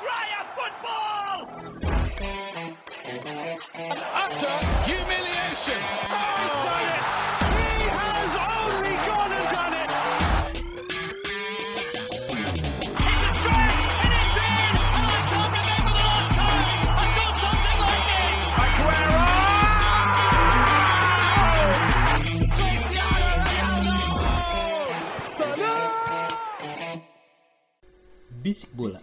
Dryer football! Utter humiliation. Oh, he's done it. He has only gone and done it. It's a stretch and it's in! And I can't remember the last time I saw something like this! Aguero! Cristiano Ronaldo! Bisik bola.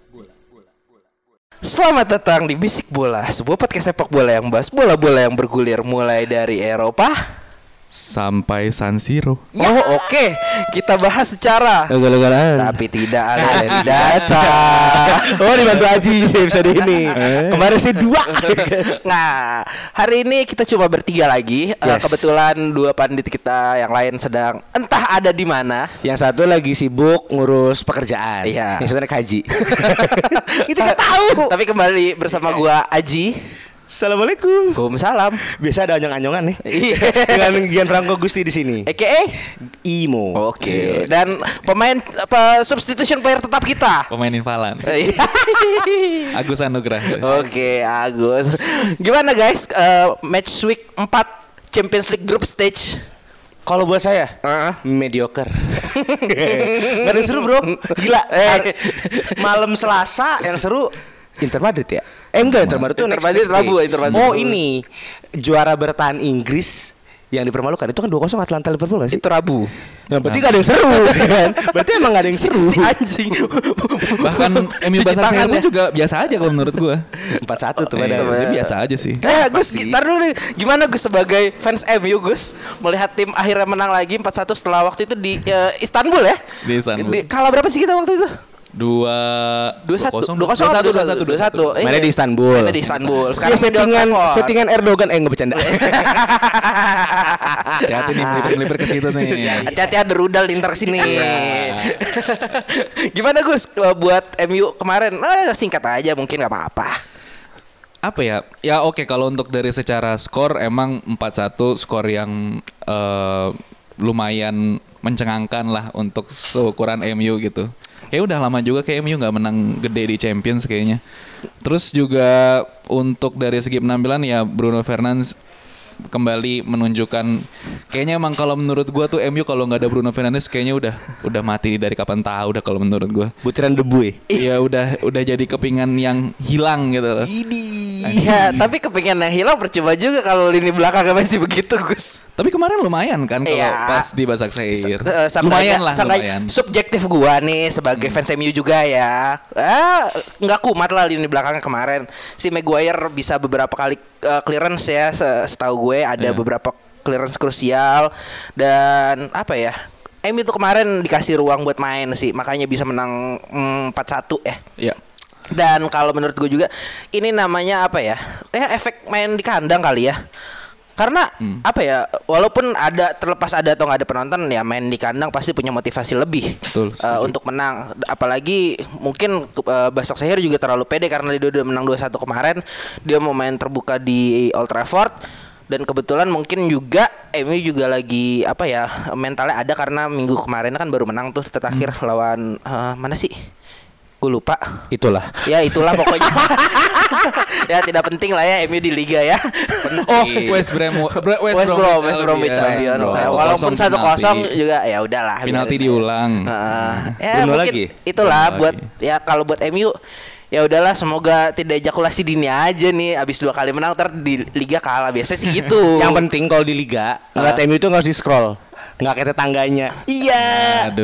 Selamat datang di Bisik Bola, sebuah podcast sepak bola yang bahas bola-bola yang bergulir mulai dari Eropa. Sampai San Siro. Oh oke, kita bahas secara tapi tidak ada yang data. Oh dibantu Aji episode ini. Kemarin sih dua. Nah, hari ini kita cuma bertiga lagi. Eh, Yes. kebetulan dua pandit kita yang lain sedang entah ada di mana. Yang satu lagi sibuk ngurus pekerjaan. Iya. Yang satu naik haji. Kita nggak tahu. Tapi kembali bersama gua Aji. Assalamualaikum. Waalaikumsalam. Biasa ada onyong-anyongan nih. Iya. Dengan Gianfranco Gusti di sini. AKA Imo. Oke. Dan pemain apa substitution player tetap kita. Pemain invalan. Agus Anugrah. Oke, Agus. Gimana guys? Eh, match week 4 Champions League group stage. Kalau buat saya Heeh. mediocre. Gak ada seru bro. Gila. Eh. Malam Selasa yang seru Inter Madrid ya? Eh enggak Inter Madrid tuh Inter Madrid. Rabu, Inter Madrid Oh ini juara bertahan Inggris yang dipermalukan itu kan 2-0 Atlanta Liverpool gak sih? Itu Rabu. Yang berarti gak ada yang seru kan? Berarti emang gak ada yang seru Si anjing. Bahkan Basak tangan pun ya. juga biasa aja kalau menurut gua. 4-1 tuh Iya, padahal dia biasa aja sih. Eh Gus, ntar dulu nih Gimana Gus sebagai fans MU Gus Melihat tim akhirnya menang lagi 4-1 setelah waktu itu di eh, Istanbul ya Di Istanbul. Kalah berapa sih kita waktu itu? Dua Dua satu, kosong, dua kosong, satu, dua dua satu, dua satu. Eh, Mainnya di Istanbul Mainnya di Istanbul. Sekarang Old settingan settingan Erdogan eh nggak bercanda. Hati-hati nih melipir-melipir ke situ nih. Hati-hati ada rudal di ntar sini. Iya. Gimana Gus buat MU kemarin? Eh, singkat aja mungkin nggak apa-apa. Apa ya? Ya oke kalau untuk dari secara skor emang 4-1 skor yang eh, lumayan mencengangkan lah untuk seukuran MU gitu. Kayak udah lama juga kayak MU nggak menang gede di Champions kayaknya. Terus juga untuk dari segi penampilan ya Bruno Fernandes kembali menunjukkan kayaknya emang kalau menurut gua tuh MU kalau nggak ada Bruno Fernandes kayaknya udah udah mati dari kapan tahu udah kalau menurut gua. Butiran debu ya. Iya udah udah jadi kepingan yang hilang gitu loh. Iya, tapi kepengen yang hilang percuma juga kalau lini belakangnya masih begitu Gus. Tapi kemarin lumayan kan kalau Iya. pas di Basak Seir. Eh, seenggaknya- lumayan lah lumayan. Subjektif gua nih sebagai fans MU juga ya. Ah, nggak kumat lah lini belakangnya kemarin. Si Maguire bisa beberapa kali eh, clearance ya, se- setahu gue ada Iya. beberapa clearance krusial dan apa ya? MU itu kemarin dikasih ruang buat main sih, makanya bisa menang mm, 4-1 ya. Iya. Dan kalau menurut gue juga ini namanya apa ya? Ya efek main di kandang kali ya. Karena Hmm. apa ya? Walaupun ada terlepas ada atau nggak ada penonton ya main di kandang pasti punya motivasi lebih Betul, eh, setuju. untuk menang. Apalagi mungkin uh, Basak Sehir juga terlalu pede karena dia udah menang 2-1 kemarin. Dia mau main terbuka di Old Trafford dan kebetulan mungkin juga MU juga lagi apa ya mentalnya ada karena minggu kemarin kan baru menang tuh terakhir Hmm. lawan eh, mana sih? Gue lupa. Itulah. Ya itulah pokoknya. ya tidak penting lah ya MU di liga ya. Oh, West Brom West, West Brom, West Bromwich Albion. Walaupun satu kosong juga ya udahlah. penalti diulang. Heeh. ya mungkin lagi? itulah Bruno buat lagi. ya kalau buat MU ya udahlah semoga tidak ejakulasi dini aja nih abis dua kali menang ntar di liga kalah biasa sih gitu. Yang penting kalau di liga ngeliat MU itu nggak harus di scroll. Nggak kayak tetangganya. Iya.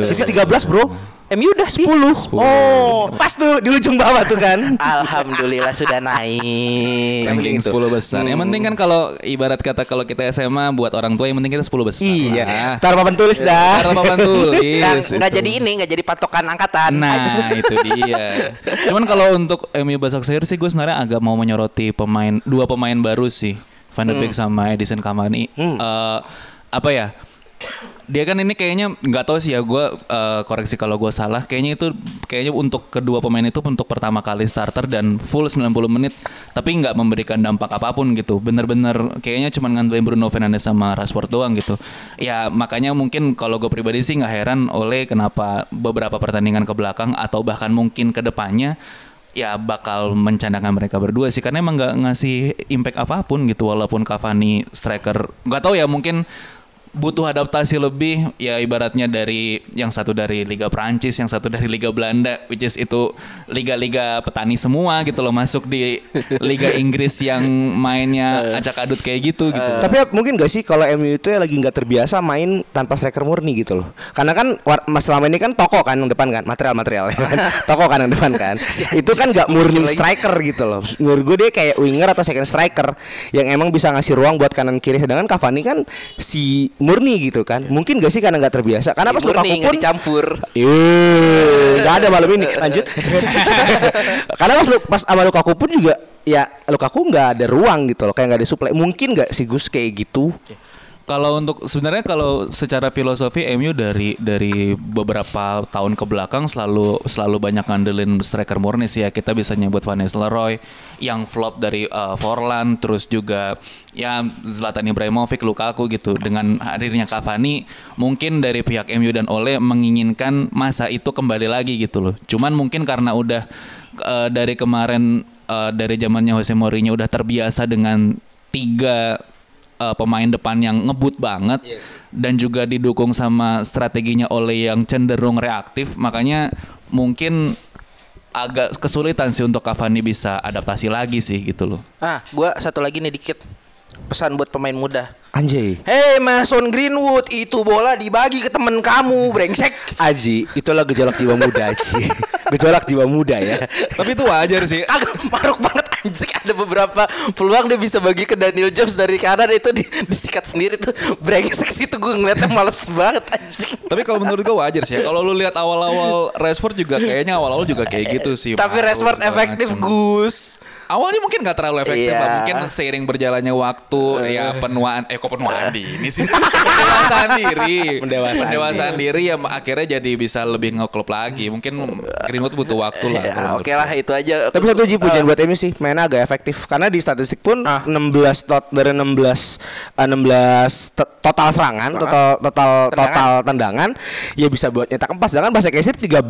Sisa 13 bro. MU udah 10. Oh, Pas tuh di ujung bawah tuh kan. alhamdulillah sudah naik. Ranking Gitu. 10 besar. Yang penting kan kalau ibarat kata kalau kita SMA buat orang tua yang penting kita 10 besar. Iya. Nah, Taruh papan tulis dah. Taruh papan tulis. Itu. jadi ini nggak jadi patokan angkatan. Nah itu dia. Cuman kalau untuk MU Basak Sehir sih gue sebenarnya agak mau menyoroti pemain dua pemain baru sih, Van de Beek sama Edison Cavani. Eh, apa ya? Dia kan ini kayaknya nggak tahu sih ya gue eh, koreksi kalau gue salah. Kayaknya itu kayaknya untuk kedua pemain itu untuk pertama kali starter dan full 90 menit, tapi nggak memberikan dampak apa pun gitu. Bener-bener kayaknya cuma ngandelin Bruno Fernandes sama Rashford doang gitu. Ya makanya mungkin kalau gue pribadi sih nggak heran oleh kenapa beberapa pertandingan ke belakang atau bahkan mungkin ke depannya ya bakal mencandangkan mereka berdua sih karena emang nggak ngasih impact apa pun gitu walaupun Cavani striker nggak tahu ya mungkin butuh adaptasi lebih ya ibaratnya dari yang satu dari Liga Prancis yang satu dari Liga Belanda which is itu liga-liga petani semua gitu loh masuk di Liga Inggris yang mainnya acak adut kayak gitu gitu Tapi mungkin gak sih kalau MU itu ya lagi nggak terbiasa main tanpa striker murni gitu loh. Karena kan mas selama ini kan toko kan yang depan kan material-material ya kan. toko kan yang depan kan. itu kan nggak murni striker gitu loh. Menurut gue dia kayak winger atau second striker yang emang bisa ngasih ruang buat kanan kiri. Sedangkan Cavani kan si murni gitu kan. Mungkin gak sih karena nggak terbiasa. Karena pas nggak pun dicampur. Iya, nggak ada malam ini. Lanjut. Karena pas lu pas sama Lukaku pun juga ya Lukaku nggak ada ruang gitu loh, kayak nggak ada supply. Mungkin nggak sih Gus kayak gitu? Kalau untuk sebenarnya kalau secara filosofi MU dari dari beberapa tahun ke belakang selalu selalu banyak ngandelin striker murni sih ya. Kita bisa nyebut Van Nistelrooy yang flop dari uh, Forlan terus juga ya Zlatan Ibrahimovic Lukaku gitu. Dengan hadirnya Cavani mungkin dari pihak MU dan Ole menginginkan masa itu kembali lagi gitu loh. Cuman mungkin karena udah uh, dari kemarin uh, dari zamannya Jose Mourinho udah terbiasa dengan tiga uh, pemain depan yang ngebut banget dan juga didukung sama strateginya oleh yang cenderung reaktif makanya mungkin agak kesulitan sih untuk Cavani bisa adaptasi lagi sih gitu loh. Ah, gua satu lagi nih dikit. Pesan buat pemain muda. Anjay. Hei Mason Greenwood, itu bola dibagi ke temen kamu, brengsek. Aji, itulah gejolak jiwa muda Aji. gejolak jiwa muda ya. Tapi itu wajar sih. Agak maruk banget anjing ada beberapa peluang dia bisa bagi ke Daniel James dari kanan itu di, disikat sendiri tuh brengsek sih itu gue ngeliatnya males banget anjing. Tapi kalau menurut gue wajar sih ya. Kalau lu lihat awal-awal Rashford juga kayaknya awal-awal juga kayak gitu sih. Tapi Rashford efektif macem. Gus. Awalnya mungkin gak terlalu efektif Iya. lah. Mungkin seiring berjalannya waktu ya penuaan eh kok penuaan di ini sih. Pendewasaan diri. Pendewasaan Pendewasaan diri ya akhirnya jadi bisa lebih ngeklub lagi. Mungkin Greenwood butuh waktu lah. Ya, oke lah itu aja. Tapi satu Ji pujian buat MU sih, mainnya agak efektif karena di statistik pun Ah. 16 tot dari 16 eh, 16 to- total serangan, total total total tendangan ya bisa buat nyetak 4 sedangkan Bahasa Kesir 13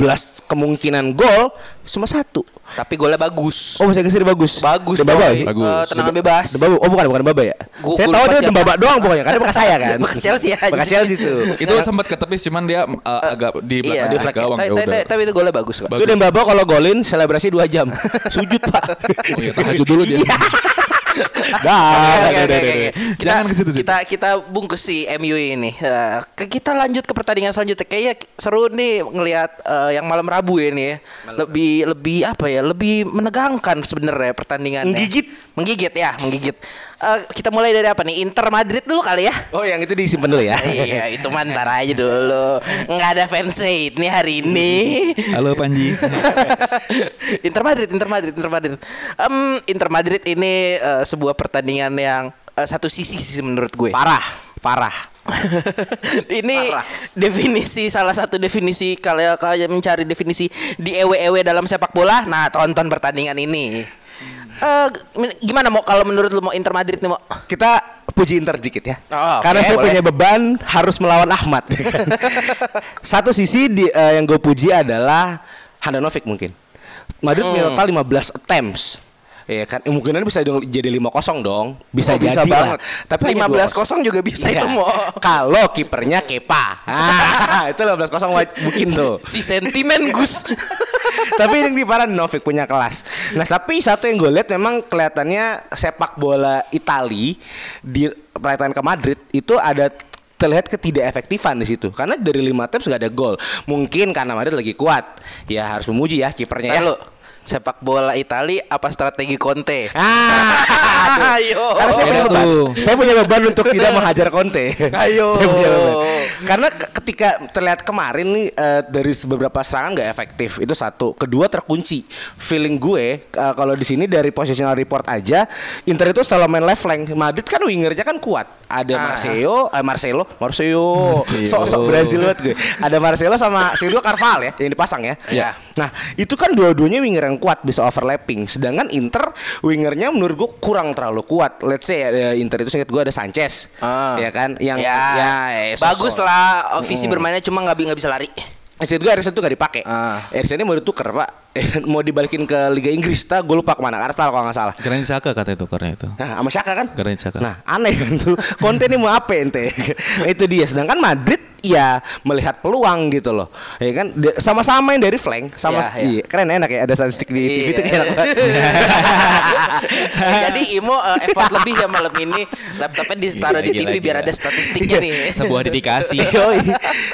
kemungkinan gol cuma satu. Tapi golnya bagus. Oh Bahasa Kesir bagus. Bagus Dembaba sih? Bagus. Eh, tendangan bebas. Dembaba, oh bukan bukan Dembaba ya. Gua- saya gua tahu dia siapa. Dembaba doang pokoknya karena bekas saya kan. Bekas Chelsea aja. Bekas Chelsea tuh. itu sempat ketepis cuman dia uh, agak di Iya. belakang di gawang Tapi- ya tapi- udah. Tapi itu golnya bagus kok. Itu Dembaba kalau golin selebrasi 2 jam. Sujud, Pak. Oh iya, tahajud dulu dia. Dah. Kita, Jangan ke situ, kita kita bungkus si MU ini. Ke kita lanjut ke pertandingan selanjutnya. Kayaknya seru nih ngelihat eh, yang malam Rabu ini ya. Lebih lebih apa ya? Lebih menegangkan sebenarnya pertandingannya. Menggigit. Menggigit ya, menggigit. Eh, kita mulai dari apa nih? Inter Madrid dulu kali ya. Oh, yang itu disimpan dulu ya. iya, itu mantar aja dulu. Nggak ada fansite nih hari ini. Halo Panji. Inter Madrid, Inter Madrid, Inter Madrid. Em, Inter Madrid ini eh, sebuah pertandingan yang eh, satu sisi sih menurut gue. Parah, parah. ini Parah. definisi salah satu definisi kalau kalian mencari definisi di ewe-ewe dalam sepak bola, nah tonton pertandingan ini. Eh, gimana mau kalau menurut lu mau Inter Madrid nih mau? Kita puji Inter dikit ya. Oh, oke, Karena saya boleh. punya beban harus melawan Ahmad. Satu sisi di, eh, yang gue puji adalah Handanovic mungkin. Madrid Hmm. total 15 attempts. Ya kan, kemungkinan bisa dong jadi 5-0 dong. Bisa Oh, jadi bisa lah. banget. Tapi hanya 15-0 juga bisa Iya. itu mau. Kalau kipernya Kepa. Ah, itu 15-0 wajib- mungkin tuh. Si sentimen Gus. tapi yang di Novik punya kelas. Nah tapi satu yang gue lihat memang kelihatannya sepak bola Itali di perayaan ke Madrid itu ada terlihat ketidakefektifan di situ. Karena dari lima tips nggak ada gol. Mungkin karena Madrid lagi kuat. Ya harus memuji ya kipernya ya sepak bola Itali apa strategi Conte? Ah, Ayo. Karena saya punya beban. Saya punya beban untuk tidak menghajar Conte. Ayo. saya punya beban. Karena ke- ketika terlihat kemarin nih eh, dari beberapa serangan nggak efektif. Itu satu. Kedua terkunci. Feeling gue eh, kalau di sini dari positional report aja Inter itu selalu main left flank. Madrid kan wingernya kan kuat. Ada Ah. Marcelo, eh Marcelo, Marcelo. Marcelo. Sok-sok Brazil banget gue. Ada Marcelo sama Sergio Carvalho ya yang dipasang ya. Iya. Nah, itu kan dua-duanya winger yang kuat bisa overlapping. Sedangkan Inter wingernya menurut gue kurang terlalu kuat. Let's say eh, Inter itu seingat gue ada Sanchez. Ah. Ya kan? Yang ya, ya, eh, sosok. bagus lah visi bermainnya cuma nggak bi- nggak bisa lari. Maksud gue Erikson tuh gak dipakai. Ah. Erikson ini mau ditukar pak. mau dibalikin ke Liga Inggris, tak gue lupa ke mana, Arsenal kalau nggak salah. Granit Xhaka kata itu karena itu. Nah, sama Xhaka kan? Granit Xhaka. Nah, aneh kan tuh. Conte ini mau apa ente? Nah, itu dia. Sedangkan Madrid ya melihat peluang gitu loh. Ya kan sama-sama yang dari flank, sama Iya, iya. iya, keren enak ya ada statistik di TV itu Iya. enak banget. Jadi Imo eh, effort lebih ya malam ini laptopnya ditaruh di Gila, TV gila, biar gila. ada statistiknya nih. Sebuah dedikasi.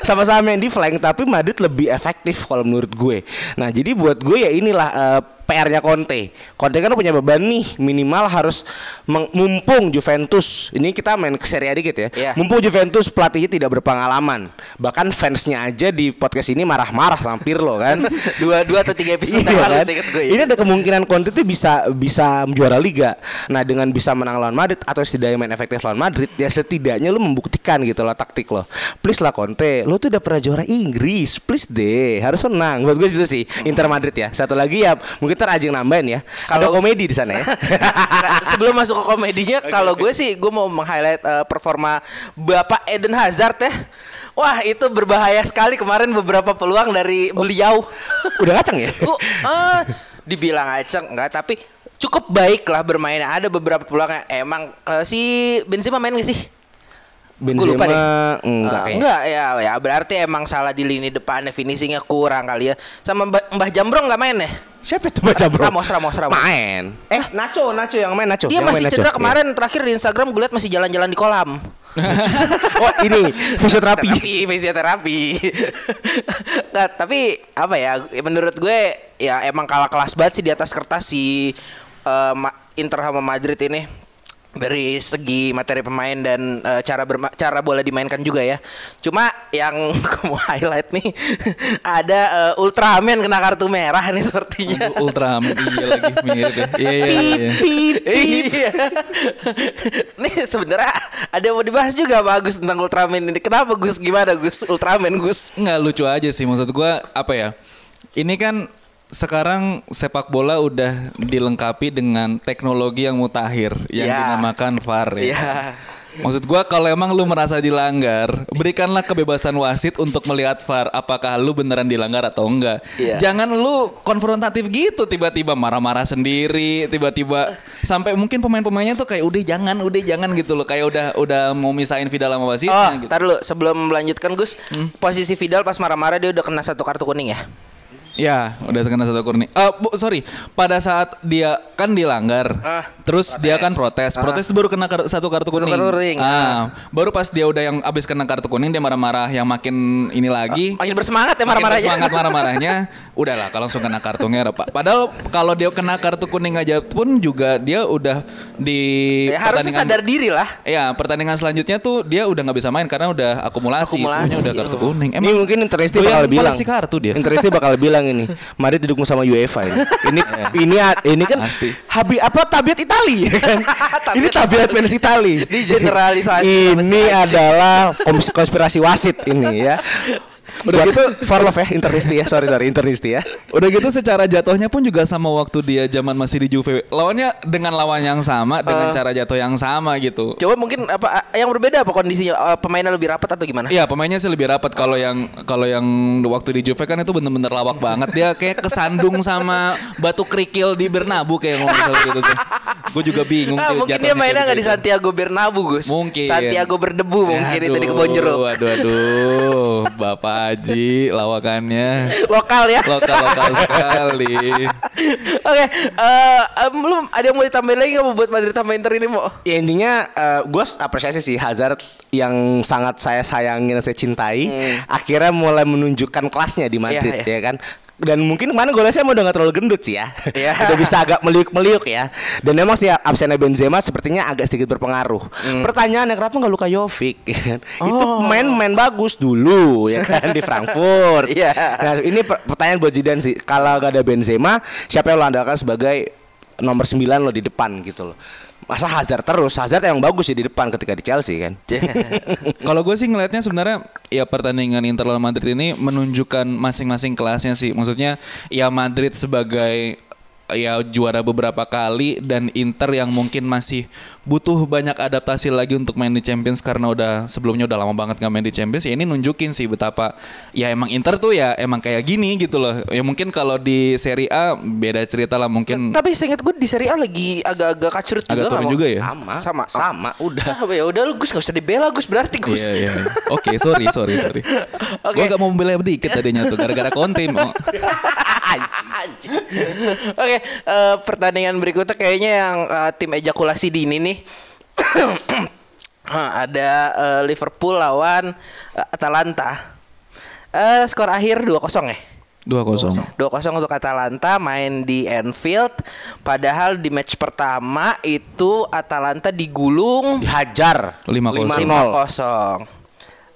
Sama-sama yang di flank tapi Madrid lebih efektif kalau menurut gue. Nah, jadi buat gue ya inilah eh, PR-nya Conte. Conte kan punya beban nih, minimal harus mumpung Juventus. Ini kita main ke Serie A dikit ya. Iya. Mumpung Juventus pelatihnya tidak berpengalaman. Bahkan fansnya aja di podcast ini marah-marah sama Pirlo kan. dua dua atau tiga episode Iya kan? gue. ya. Ini ada kemungkinan Conte itu bisa bisa juara liga. Nah, dengan bisa menang lawan Madrid atau setidaknya main efektif lawan Madrid, ya setidaknya lu membuktikan gitu loh taktik lo. Please lah Conte, lu tuh udah pernah juara Inggris. Please deh, harus menang. Buat gue itu sih Inter Madrid ya. Satu lagi ya, mungkin ntar Ajeng nambahin ya. Kalau komedi di sana ya. Nah, sebelum masuk ke komedinya, kalau gue sih gue mau meng-highlight eh, performa Bapak Eden Hazard ya. Wah itu berbahaya sekali kemarin beberapa peluang dari beliau. udah ngaceng ya? Uh, eh, dibilang aceng enggak tapi cukup baik lah bermainnya. Ada beberapa peluang yang emang eh, si Benzema main gak sih? Gua lupa deh. Benzema enggak Eh, kayaknya. enggak ya ya berarti emang salah di lini depannya finishingnya kurang kali ya. Sama Mbah, Mbah Jambrong nggak main ya? Siapa itu baca bro? Ramos, Ramos, Ramos. Main. Eh, Nacho, Nacho yang main Nacho. Dia yang masih Nacho. cedera Iya. kemarin terakhir di Instagram gue liat masih jalan-jalan di kolam. Oh, ini fisioterapi. Terapi, fisioterapi. nah, tapi apa ya? Menurut gue ya emang kalah kelas banget sih di atas kertas si eh, Ma- Inter sama Madrid ini dari segi materi pemain dan eh, cara berma- cara bola dimainkan juga ya. Cuma yang mau highlight nih ada eh, Ultraman kena kartu merah nih sepertinya. Aduh, Ultraman iya lagi mirip ya. Iya iya iya. Iya. Nih sebenarnya ada yang mau dibahas juga Pak Agus tentang Ultraman ini. Kenapa Gus? Gimana Gus? Ultraman Gus? Nggak lucu aja sih maksud gua apa ya? Ini kan sekarang sepak bola udah dilengkapi dengan teknologi yang mutakhir yang Ya. dinamakan VAR ya. Iya. Maksud gua kalau emang lu merasa dilanggar, berikanlah kebebasan wasit untuk melihat VAR apakah lu beneran dilanggar atau enggak. Iya. Jangan lu konfrontatif gitu tiba-tiba marah-marah sendiri, tiba-tiba sampai mungkin pemain-pemainnya tuh kayak udah jangan, udah jangan gitu loh, kayak udah udah mau misahin Vidal sama Oh, wasitnya gitu. dulu sebelum melanjutkan Gus, posisi Vidal pas marah-marah dia udah kena satu kartu kuning ya. Ya, udah kena satu kurni. Eh, bu, sorry. Pada saat dia kan dilanggar, Ah, terus dia kan protes. Protes itu baru kena kar- satu kartu Satu kuning. kartu kuning, Ah, baru pas dia udah yang abis kena kartu kuning dia marah-marah yang makin ini lagi. Makin bersemangat ya marah-marahnya. Semangat marah-marahnya. Udahlah, kalau langsung kena kartu merah, Pak. Padahal kalau dia kena kartu kuning aja pun juga dia udah di Ya, harusnya pertandingan- sadar diri lah. Ya, pertandingan selanjutnya tuh dia udah nggak bisa main karena udah akumulasi, Akumulasi, semuanya udah kartu kuning. Ini mungkin Interesti bakal bilang. kartu dia. Interesti bakal bilang ini. Mari didukung sama UEFA ini. Ini ini ini kan Pasti. habi apa tabiat Itali ya kan? ini tabiat fans Itali. Digeneralisasi sama si Ini adalah kons- konspirasi wasit ini ya. Udah gitu for love ya Interesti ya. Sorry sorry Interesti ya. Udah gitu secara jatuhnya pun juga sama waktu dia zaman masih di Juve. Lawannya dengan lawan yang sama dengan cara jatuh yang sama gitu. Coba mungkin apa yang berbeda apa kondisinya Eh, pemainnya lebih rapat atau gimana? Iya pemainnya sih lebih rapat kalau yang kalau yang waktu di Juve kan itu bener-bener lawak banget dia kayak kesandung sama batu kerikil di Bernabu kayak ngomong gitu tuh. Gue juga bingung. Ah, tuh mungkin dia mainnya nggak di gitu. Santiago Bernabeu, Gus. Mungkin. Santiago berdebu mungkin itu di Aduh, kebon jeruk. Aduh aduh, Bapak Haji lawakannya Lokal ya. lokal lokal sekali. Oke, eh em, lu ada yang mau ditambahin lagi nggak mau buat Madrid tambah Inter ini mau? Ya intinya gue apresiasi sih Hazard yang sangat saya sayangin saya cintai akhirnya mulai menunjukkan kelasnya di Madrid Hmm. Iya, ya kan dan mungkin ke mana golnya saya mau udah gak terlalu gendut sih ya Iya. udah bisa agak meliuk-meliuk ya dan memang sih absennya Benzema sepertinya agak sedikit berpengaruh Hmm. pertanyaannya kenapa nggak luka Jovic ya kan? itu Oh. main main bagus dulu ya kan di Frankfurt Iya. nah ini per- pertanyaan buat Zidane sih kalau gak ada Benzema siapa yang lo andalkan sebagai nomor 9 lo di depan gitu loh masa Hazard terus? Hazard yang bagus sih di depan ketika di Chelsea kan? Kalau gue sih ngelihatnya sebenarnya ya pertandingan Inter lawan Madrid ini menunjukkan masing-masing kelasnya sih. Maksudnya ya Madrid sebagai ya juara beberapa kali dan Inter yang mungkin masih butuh banyak adaptasi lagi untuk main di Champions karena udah sebelumnya udah lama banget nggak main di Champions ya ini nunjukin sih betapa ya emang Inter tuh ya emang kayak gini gitu loh ya mungkin kalau di Serie A beda cerita lah mungkin Tapi seingat gue di Serie A lagi agak-agak kacurut agak juga turun juga ya Sama. Sama. Sama. Udah. Ah, ya udah lu Gus nggak usah dibela Gus berarti Gus. Iya iya. Oke, sorry sorry sorry. Oke. Gue gak mau membela dikit tadinya tuh gara-gara konten. Oh. Oke, eh, pertandingan berikutnya kayaknya yang eh, tim ejakulasi dini nih. Ah, ada eh, Liverpool lawan eh, Atalanta. Eh skor akhir 2-0 ya. 2-0. 2-0 untuk Atalanta main di Anfield. Padahal di match pertama itu Atalanta digulung Dihajar. 5-0. 5-0. 5-0.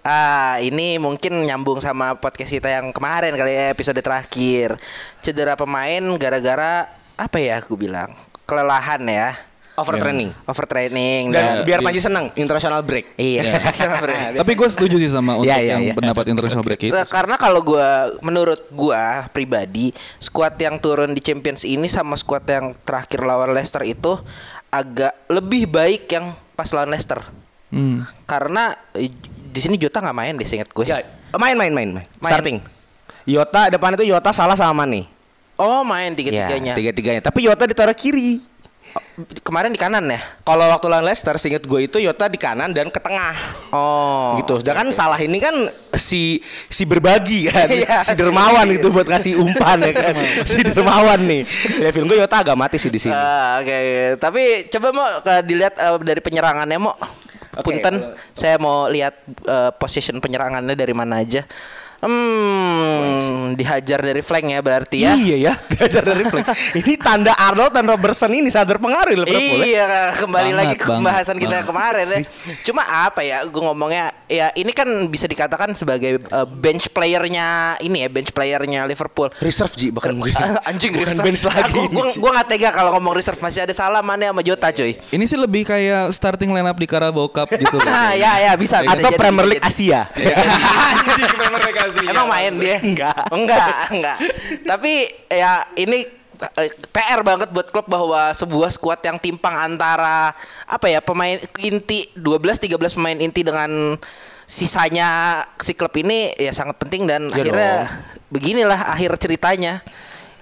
Ah, ini mungkin nyambung sama podcast kita yang kemarin kali ya episode terakhir. Cedera pemain gara-gara apa ya aku bilang? Kelelahan ya. Overtraining. Overtraining Dan dan, biar Panji seneng, international break. iya. Sama bener. Tapi gue setuju sih sama untuk Iya, iya, yang iya. pendapat international break itu. Karena kalau gua menurut gua pribadi skuad yang turun di Champions ini sama skuad yang terakhir lawan Leicester itu agak lebih baik yang pas lawan Leicester. Hmm. Karena di sini Jota nggak main deh seingat gue. Ya, main main main main. Main. Starting. Yota depan itu Yota salah sama Mane. Oh main Ya, tiga-tiganya. tiga-tiganya. Tapi Yota ditaruh kiri. Kemarin di kanan ya. Kalau waktu lawan Leicester, seinget gue itu Yota di kanan dan ke tengah. Oh. gitu. Sedangkan salah ini kan si si berbagi kan, Iya, si dermawan gitu buat ngasih umpan ya kan. si dermawan nih. Ya film gue Yota agak mati sih di sini. Ah, Oke, tapi coba mau ke- dilihat eh, dari penyerangannya mau. Oke, Punten, kalau- saya mau lihat eh, position penyerangannya dari mana aja. Hmm, dihajar dari flank ya berarti ya. Iya ya, diajar dari flank. ini tanda Arnold dan Robertson ini sangat berpengaruh di Liverpool. ya. Iya, kembali Banget, lagi ke banget, pembahasan kita banget. kemarin ya. Cuma apa ya, gue ngomongnya ya ini kan bisa dikatakan sebagai eh, bench playernya ini ya, bench playernya Liverpool. Reserve Ji bahkan mungkin. Anjing Bukan reserve. bench lagi. Aku, gua, gua gak tega kalau ngomong reserve masih ada salah mana sama Jota cuy. Ini sih lebih kayak starting line up di Carabao Cup gitu. Nah, ya ya bisa bisa Atau jadi, Premier bisa League jadi. Asia. Emang main dia? Enggak. Enggak, enggak. Tapi ya ini eh, PR banget buat klub bahwa sebuah skuad yang timpang antara apa ya pemain inti 12 13 pemain inti dengan sisanya si klub ini ya sangat penting dan Iya akhirnya dong. beginilah akhir ceritanya.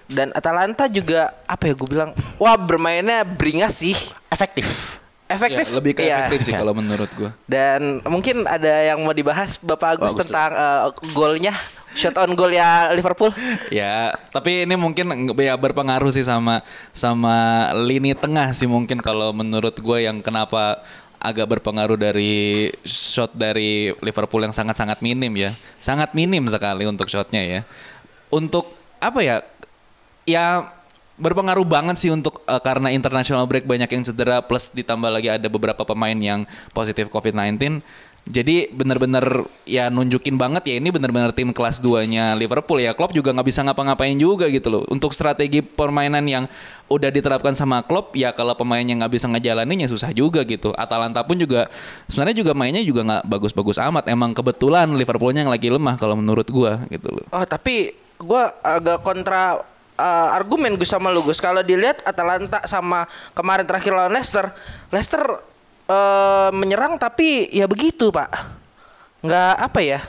Dan Atalanta juga apa ya gue bilang wah bermainnya beringas sih Efektif. Efektif Ya, lebih ke efektif sih kalau menurut gue. Dan mungkin ada yang mau dibahas Bapak Agus Bagus, tentang eh, golnya, shot on goal ya Liverpool. Ya, tapi ini mungkin ya berpengaruh sih sama sama lini tengah sih mungkin kalau menurut gue yang kenapa agak berpengaruh dari shot dari Liverpool yang sangat-sangat minim ya. Sangat minim sekali untuk shotnya ya. Untuk apa ya? Ya berpengaruh banget sih untuk eh, karena international break banyak yang cedera plus ditambah lagi ada beberapa pemain yang positif COVID-19. Jadi benar-benar ya nunjukin banget ya ini benar-benar tim kelas 2-nya Liverpool ya. Klopp juga nggak bisa ngapa-ngapain juga gitu loh. Untuk strategi permainan yang udah diterapkan sama Klopp ya kalau pemainnya nggak bisa ngejalaninnya susah juga gitu. Atalanta pun juga sebenarnya juga mainnya juga nggak bagus-bagus amat. Emang kebetulan Liverpoolnya yang lagi lemah kalau menurut gua gitu loh. Oh tapi gue agak kontra uh, argumen gue sama lu Gus. Kalau dilihat Atalanta sama kemarin terakhir lawan Leicester, Leicester uh, menyerang tapi ya begitu pak, nggak apa ya,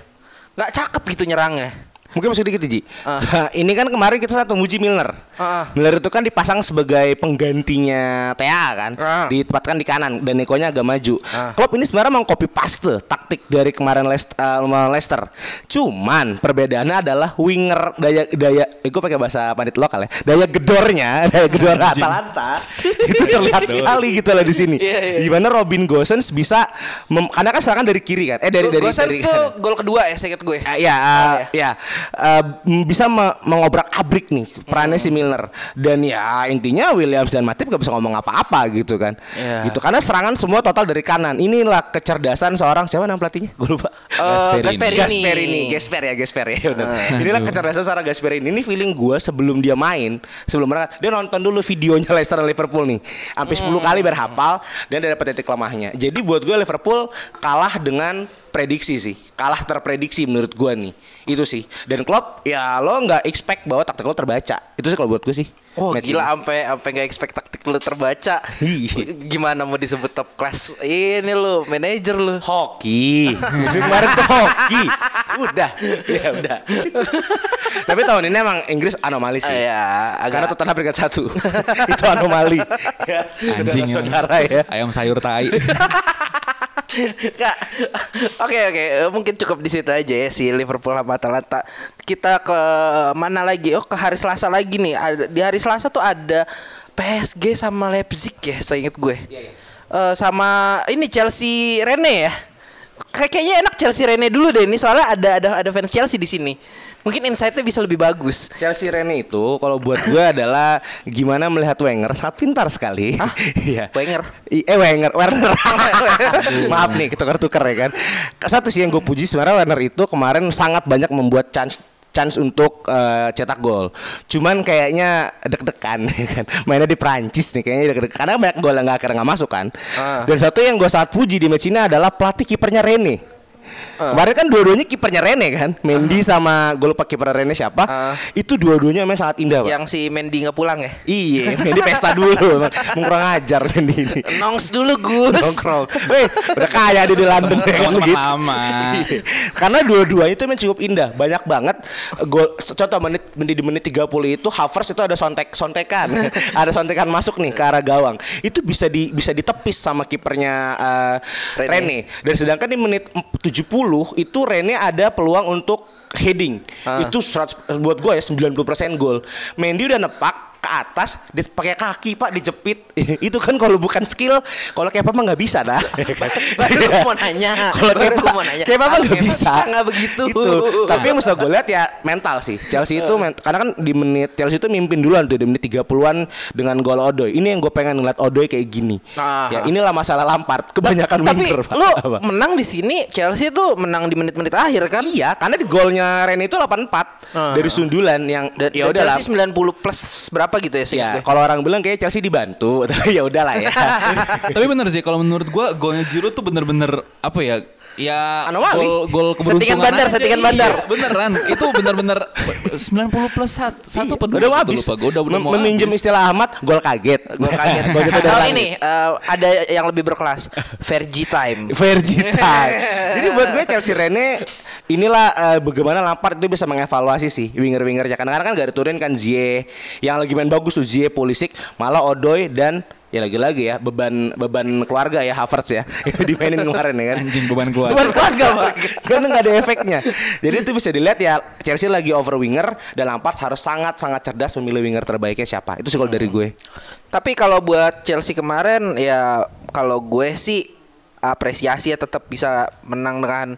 nggak cakep gitu nyerangnya. Mungkin masih dikit Ji. Ah. ini kan kemarin kita satu muji Milner. Ah. Milner itu kan dipasang sebagai penggantinya Tea kan, Ah. ditempatkan di kanan dan Nekonya agak maju. Ah. Klopp ini sebenarnya mau copy paste taktik dari kemarin Leicester, uh, Leicester. Cuman perbedaannya adalah winger daya daya, eh, gue pakai bahasa pandit lokal ya, daya gedornya, daya gedor Atalanta itu terlihat sekali gitu loh di sini. Iya, iya. Gimana Robin Gosens bisa, mem- karena kan serangan dari kiri kan, eh dari dari Gosens dari tuh gol kedua ya saya gue. Ah, ya, uh, ya, Uh, bisa me- mengobrak abrik nih perannya si Milner dan ya intinya Williams dan Matip gak bisa ngomong apa-apa gitu kan, Iya. gitu karena serangan semua total dari kanan. Inilah kecerdasan seorang siapa nama pelatihnya? Gue lupa. Eh, Gasperini. Gasperini. Gasper ini, Gasper ya, Gasper ya. benar. Inilah kecerdasan seorang Gasper ini. Ini feeling gue sebelum dia main, sebelum berangkat, dia nonton dulu videonya Leicester dan Liverpool nih, sampai 10 kali berhafal dan dia dapat titik lemahnya. Jadi buat gue Liverpool kalah dengan prediksi sih, kalah terprediksi menurut gue nih, itu sih. Dan Klopp ya lo nggak expect bahwa taktik lo terbaca, itu sih kalau buat gue sih. Oh match gila sampai sampai nggak expect taktik lu terbaca. Iya. Gimana mau disebut top class? Ini lu manajer lu. Hoki. Musim kemarin tuh hoki. Udah. Ya udah. Tapi tahun ini emang Inggris anomali sih. Ya, Karena agak Tottenham peringkat satu. Itu anomali. ya. Anjing ya. Saudara ya. Ayam sayur tai. Kak, oke oke, Eh, mungkin cukup di situ aja ya si Liverpool sama Atalanta. Kita ke mana lagi? Oh ke hari Selasa lagi nih. Di hari Selasa tuh ada PSG sama Leipzig ya, saya ingat gue. Eh, sama ini Chelsea Rene ya. Kayak- Kayaknya enak Chelsea Rene dulu deh ini soalnya ada ada ada fans Chelsea di sini. Mungkin insight-nya bisa lebih bagus. Chelsea Rene itu kalau buat gue adalah gimana melihat Wenger sangat pintar sekali. Iya. Wenger? I- eh Wenger, Werner. Maaf nih, tukar-tukar ya kan. Satu sih yang gue puji sebenarnya Werner itu kemarin sangat banyak membuat chance chance untuk eh, cetak gol. Cuman kayaknya deg-degan ya kan. Mainnya di Prancis nih kayaknya deg-degan karena banyak gol yang nggak akhirnya nggak masuk kan. Ah. Dan satu yang gue sangat puji di match ini adalah pelatih kipernya Rene. Kemarin kan dua-duanya kipernya Rene kan, Mendy sama gue lupa kiper Rene siapa. Ah. Itu dua-duanya memang sangat indah, Pak. Yang si Mendy nggak pulang ya? Iya, Mendy pesta dulu, kurang ajar Mendy ini. Nongs dulu Gus. Nongkrong. Weh, udah kaya di London ya kan gitu. lama. Iya. Karena dua-duanya itu memang cukup indah, banyak banget gol. Contoh menit menit di menit 30 itu Havertz itu ada sontek sontekan. ada sontekan masuk nih ke arah gawang. Itu bisa di bisa ditepis sama kipernya eh, Rene. Rene. Dan sedangkan di menit 70 itu Rene ada peluang untuk heading. Ah. Itu 100, buat gue ya 90% gol. Mendy udah nepak ke atas dia pakai kaki pak dijepit itu kan kalau bukan skill kalau kayak mah nggak bisa dah Baru gua mau nanya. kalau kayak mau nanya. kayak mah Kalau nggak bisa nggak begitu. Itu. tapi yang mesti gue lihat ya mental sih Chelsea itu karena kan di menit Chelsea itu mimpin duluan tuh di menit 30-an dengan gol Odoi ini yang gue pengen ngeliat Odoi kayak gini Ah. ya inilah masalah Lampard kebanyakan Tapi winger pak lu Apa? menang di sini Chelsea tuh menang di menit-menit akhir kan? Iya, karena di golnya Ren itu 84 Ah. dari sundulan yang ya udah lah. Chelsea 90 plus berapa gitu ya sih? Ya, kalau orang bilang kayak Chelsea dibantu, tapi ya udahlah ya. Tapi bener sih kalau menurut gua golnya Giroud tuh bener-bener apa ya? Ya Anomali. gol gol keberuntungan Settingan bandar, aja. settingan Iya, bandar. beneran itu bener-bener 90 plus satu, satu apa dua udah mau gitu habis. lupa gua udah udah Mem- mau meminjam habis. istilah Ahmad, gol kaget. Kaget. gol udah Kalau ini eh, ada yang lebih berkelas, Fergie time. Vergi time. Jadi buat gue Chelsea Rene inilah eh, bagaimana Lampard itu bisa mengevaluasi sih winger-wingernya. Karena kan gak diturunin kan Zie yang lagi main bagus tuh Zie Pulisic, malah Odoi dan ya lagi-lagi ya beban beban keluarga ya Havertz ya dimainin kemarin ya kan. Anjing beban keluarga. Beban keluarga Pak. Karena nggak ada efeknya. Jadi itu bisa dilihat ya Chelsea lagi over winger dan Lampard harus sangat-sangat cerdas memilih winger terbaiknya siapa. Itu sih kalau dari gue. Tapi kalau buat Chelsea kemarin ya kalau gue sih apresiasi ya tetap bisa menang dengan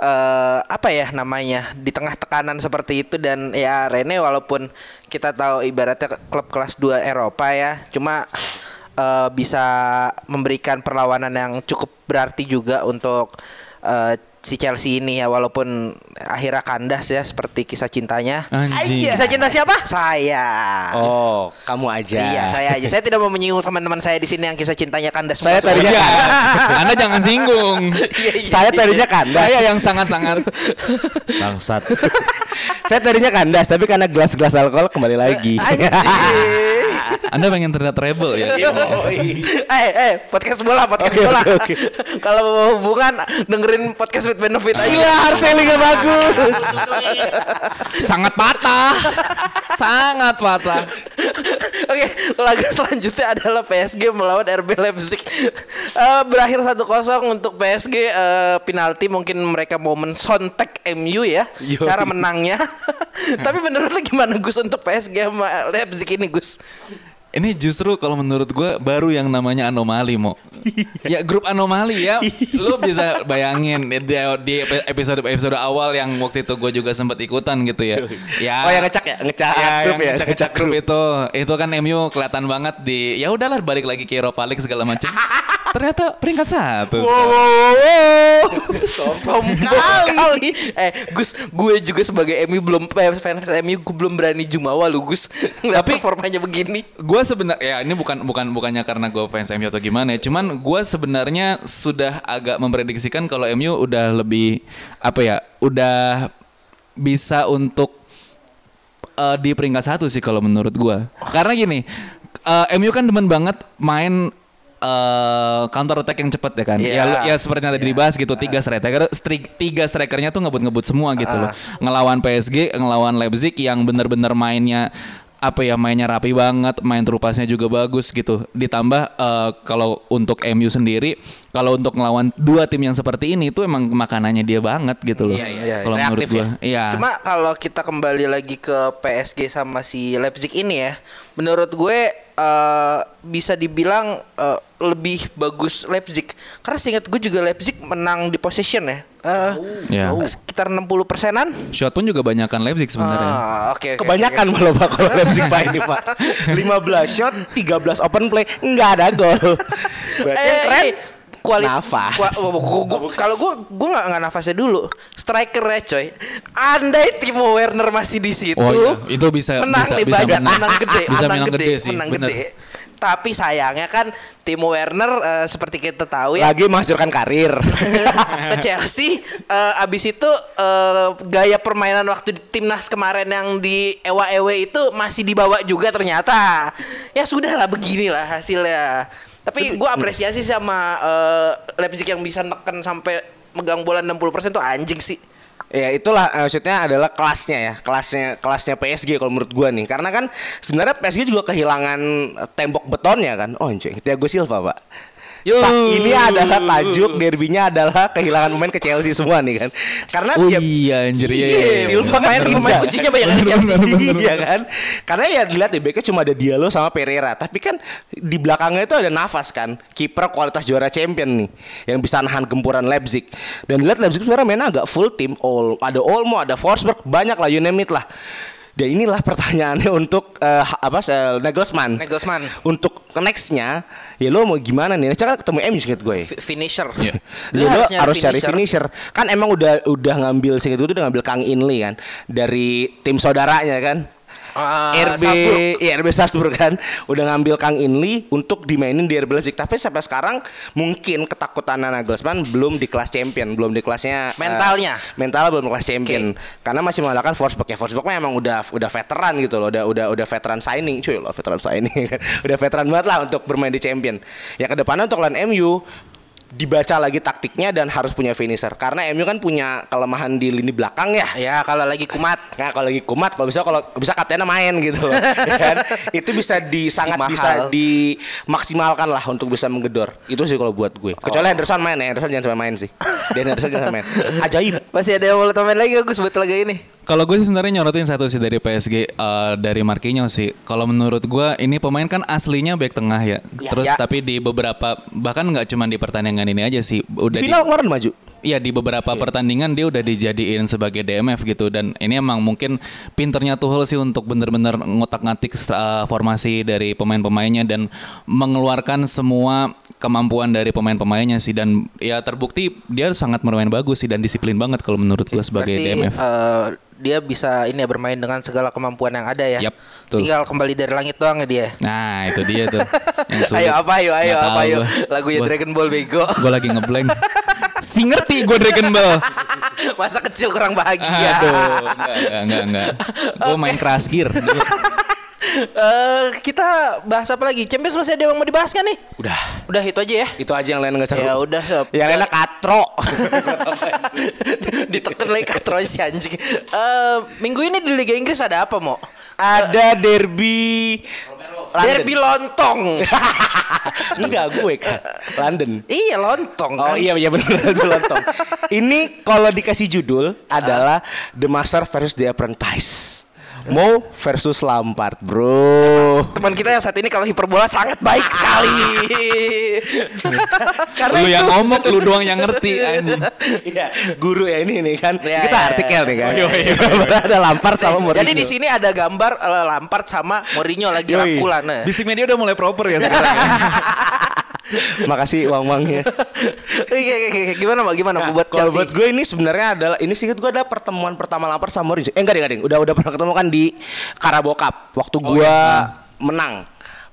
eh, apa ya namanya di tengah tekanan seperti itu. Dan ya Rene walaupun kita tahu ibaratnya klub kelas 2 Eropa ya cuma eh, bisa memberikan perlawanan yang cukup berarti juga untuk eh, si Chelsea ini ya walaupun akhirnya kandas ya seperti kisah cintanya. Anjing. Kisah cinta siapa? Saya. Oh, kamu aja. Iya, saya aja. Saya tidak mau menyinggung teman-teman saya di sini yang kisah cintanya kandas. Saya semua tadinya semua. kan. Anda jangan singgung. Iya, iya, Saya tadinya kandas. Saya yang sangat-sangat Bangsat. Saya tadinya kandas tapi karena gelas-gelas alkohol kembali lagi. Anjing. Anda pengen terlihat rebel ya. eh, eh, podcast bola, podcast Oke, bola. oke, oke. Kalau mau hubungan dengerin podcast with benefit aja. Gila, Arsenalnya bagus. Sangat patah. Sangat patah. Oke, laga selanjutnya adalah PSG melawan RB Leipzig. Eh, berakhir 1-0 untuk PSG eh, penalti mungkin mereka mau mensontek MU ya Yoi. cara menangnya. Tapi menurut lu gimana Gus untuk PSG sama Leipzig ini Gus? Ini justru kalau menurut gue baru yang namanya anomali mo. ya grup anomali ya. Lu bisa bayangin di, di episode episode awal yang waktu itu gue juga sempat ikutan gitu ya. Ya. Oh, yang ngecak ya? Ngecak ya, grup ya? Ngecak, ngecak grup itu. Itu kan MU kelihatan banget di ya udahlah balik lagi ke Europa League segala macam. Ternyata peringkat satu. Sombong kali. Eh, Gus, gue juga sebagai MU belum eh, fans MU gue belum berani jumawa lu Gus. Tapi- performanya begini. Gue sebenarnya ya ini bukan bukan bukannya karena gue fans MU atau gimana ya, cuman gue sebenarnya sudah agak memprediksikan kalau MU udah lebih apa ya, udah bisa untuk eh, di peringkat satu sih kalau menurut gua. Karena gini, eh, MU kan demen banget main eh counter attack yang cepat ya kan. Iya. Ya lu- ya seperti yang tadi dibahas gitu, tiga striker, stri- tiga strikernya tuh ngebut-ngebut semua gitu loh. Ngelawan PSG, ngelawan Leipzig yang bener-bener mainnya apa ya mainnya rapi banget, main terupasnya juga bagus gitu. Ditambah eh, kalau untuk MU sendiri, kalau untuk ngelawan dua tim yang seperti ini itu emang makanannya dia banget gitu loh. Iya, iya. Kalau menurut gua, ya. iya. Cuma kalau kita kembali lagi ke PSG sama si Leipzig ini ya, menurut gue eh, bisa dibilang eh, lebih bagus Leipzig. Karena seingat gue juga Leipzig menang di possession ya. Eh, Ya. Sekitar 60 persenan. Shot pun juga banyakan Leipzig sebenarnya. Ah, Oke, oke, Kebanyakan malah Pak kalau Leipzig Pak ini Pak. 15 shot, 13 open play, enggak ada gol. Berarti yang keren Eh, kuali- Nafas. kua- gua- gua- gua- Kalau gue gue nggak nggak nafasnya dulu. Strikernya coy. Andai Timo Werner masih di situ. Oh iya, itu bisa- menang bisa- nih bisa banyak menang. menang gede, Bisa menang menang gede, gede sih, menang bener. gede. Tapi sayangnya kan Timo Werner eh, seperti kita tahu ya lagi menghancurkan karir. ke Chelsea eh, abis itu eh, gaya permainan waktu di timnas kemarin yang di Ewa Ewe itu masih dibawa juga ternyata. Ya sudah lah beginilah hasilnya. Tapi gue apresiasi sama eh, Leipzig yang bisa neken sampai megang bola 60% tuh anjing sih Ya itulah eh, maksudnya adalah kelasnya ya, kelasnya kelasnya PSG kalau menurut gua nih. Karena kan sebenarnya PSG juga kehilangan eh, tembok betonnya kan. Oh, anjing, Thiago Silva, Pak. Yo. Ini adalah tajuk derbynya adalah kehilangan pemain ke Chelsea semua nih kan. Karena Oh ya iya anjir iya. iya, Iya, iya. Silva kan pemain kuncinya banyak kan Chelsea. iya kan? Karena ya dilihat di backnya cuma ada Diallo sama Pereira. Tapi kan di belakangnya itu ada nafas kan? Kiper kualitas juara champion nih yang bisa nahan gempuran Leipzig. Dan dilihat Leipzig sebenarnya mainnya agak full tim all ada Olmo ada Forsberg banyak lah you name it lah. Dan inilah pertanyaannya untuk eh, apa eh, Nagelsmann. Nagelsmann. Untuk nextnya ya lo mau gimana nih kan ketemu MU singkat gue Fi- finisher Iya. Lu Dia harus harus, nyari harus cari finisher. Kan emang udah udah ngambil singkat itu udah ngambil Kang Inli kan dari tim saudaranya kan. Ah, RB Salzburg. iya RB Salzburg kan. Udah ngambil Kang Inli untuk dimainin di RB Leipzig. Tapi sampai sekarang mungkin ketakutan Nagelsmann belum di kelas champion belum di kelasnya eh, Mentalnya. mental belum di kelas champion. Karena masih mengandalkan Forsberg ya Forsberg mah emang udah udah veteran gitu loh. Udah udah udah veteran signing. Cuy loh veteran signing. Udah veteran banget lah untuk bermain di champion. Ya ke depannya untuk lawan MU dibaca lagi taktiknya dan harus punya finisher. Karena MU kan punya kelemahan di lini belakang ya. Ya kalau lagi kumat. Nah kalau lagi kumat kalau bisa kalau bisa kaptennya main gitu loh. Ya kan? Itu bisa di sangat mahal. bisa dimaksimalkan lah untuk bisa menggedor. Itu sih kalau buat gue. Kecuali Henderson main ya. Henderson jangan sampai main sih. Dan Henderson jangan sampai main. Ajaib masih ada yang mau tambahin lagi Gus buat laga ini Kalau gue sih sebenarnya nyorotin satu sih dari PSG eh, dari Marquinhos sih. Kalau menurut gue ini pemain kan aslinya back tengah ya. Terus Ya. tapi di beberapa bahkan nggak cuma di pertandingan ini aja sih. Udah di, final kemarin maju Iya di beberapa pertandingan dia udah dijadiin sebagai DMF gitu dan ini emang mungkin pinternya Tuchel sih untuk bener-bener ngotak-ngatik stra- formasi dari pemain-pemainnya dan mengeluarkan semua kemampuan dari pemain-pemainnya sih dan ya terbukti dia sangat bermain bagus sih dan disiplin banget kalau menurut gue sebagai Berarti DMF. eh, dia bisa ini ya bermain dengan segala kemampuan yang ada ya. Betul. Tinggal kembali dari langit doang ya dia. Nah itu dia tuh. yang sulit. Ayo apa ayo ayo Nggak apa ayo. Lagunya Gua- Dragon Ball bego. Gue lagi ngeblank. si ngerti gue Dragon Ball. Masa kecil kurang bahagia. Aduh, enggak, enggak, enggak, enggak. Gue main Crash Gear. Eh, kita bahas apa lagi? Champions masih ada yang mau dibahas kan nih? udah Udah itu aja ya. itu aja yang lain nggak seru Ya udah sob. yang lainnya katro Ditekan lagi katro si anjing. Eh, minggu ini di Liga Inggris ada apa mo? ada derby London. Derby lontong. enggak gue kan London iya lontong Oh kan. iya iya benar itu lontong. Ini kalau dikasih judul adalah The Master versus The Apprentice. Mo versus Lampard, bro. Teman kita yang saat ini kalau hiperbola sangat baik sekali. Karena lu itu- yang ngomong, lu doang yang ngerti anjing. Iya, guru ya ini nih kan. Iya, Kita iya, artikel iya. nih kan. Oh, iya, iya, ada Lampard sama Mourinho. Jadi di sini ada gambar eh, Lampard sama Mourinho lagi Yoi. rangkulan. eh. Di media udah mulai proper ya sekarang. ya. Makasih. Oke, oke, oke. Gimana Mbak? Gimana Nah, buat kalau Chelsea? buat gue ini sebenarnya adalah ini sih gue ada pertemuan pertama Lampard sama Mourinho. Eh enggak deh, enggak deh. Udah udah pernah ketemu kan di Carabao Cup waktu gue menang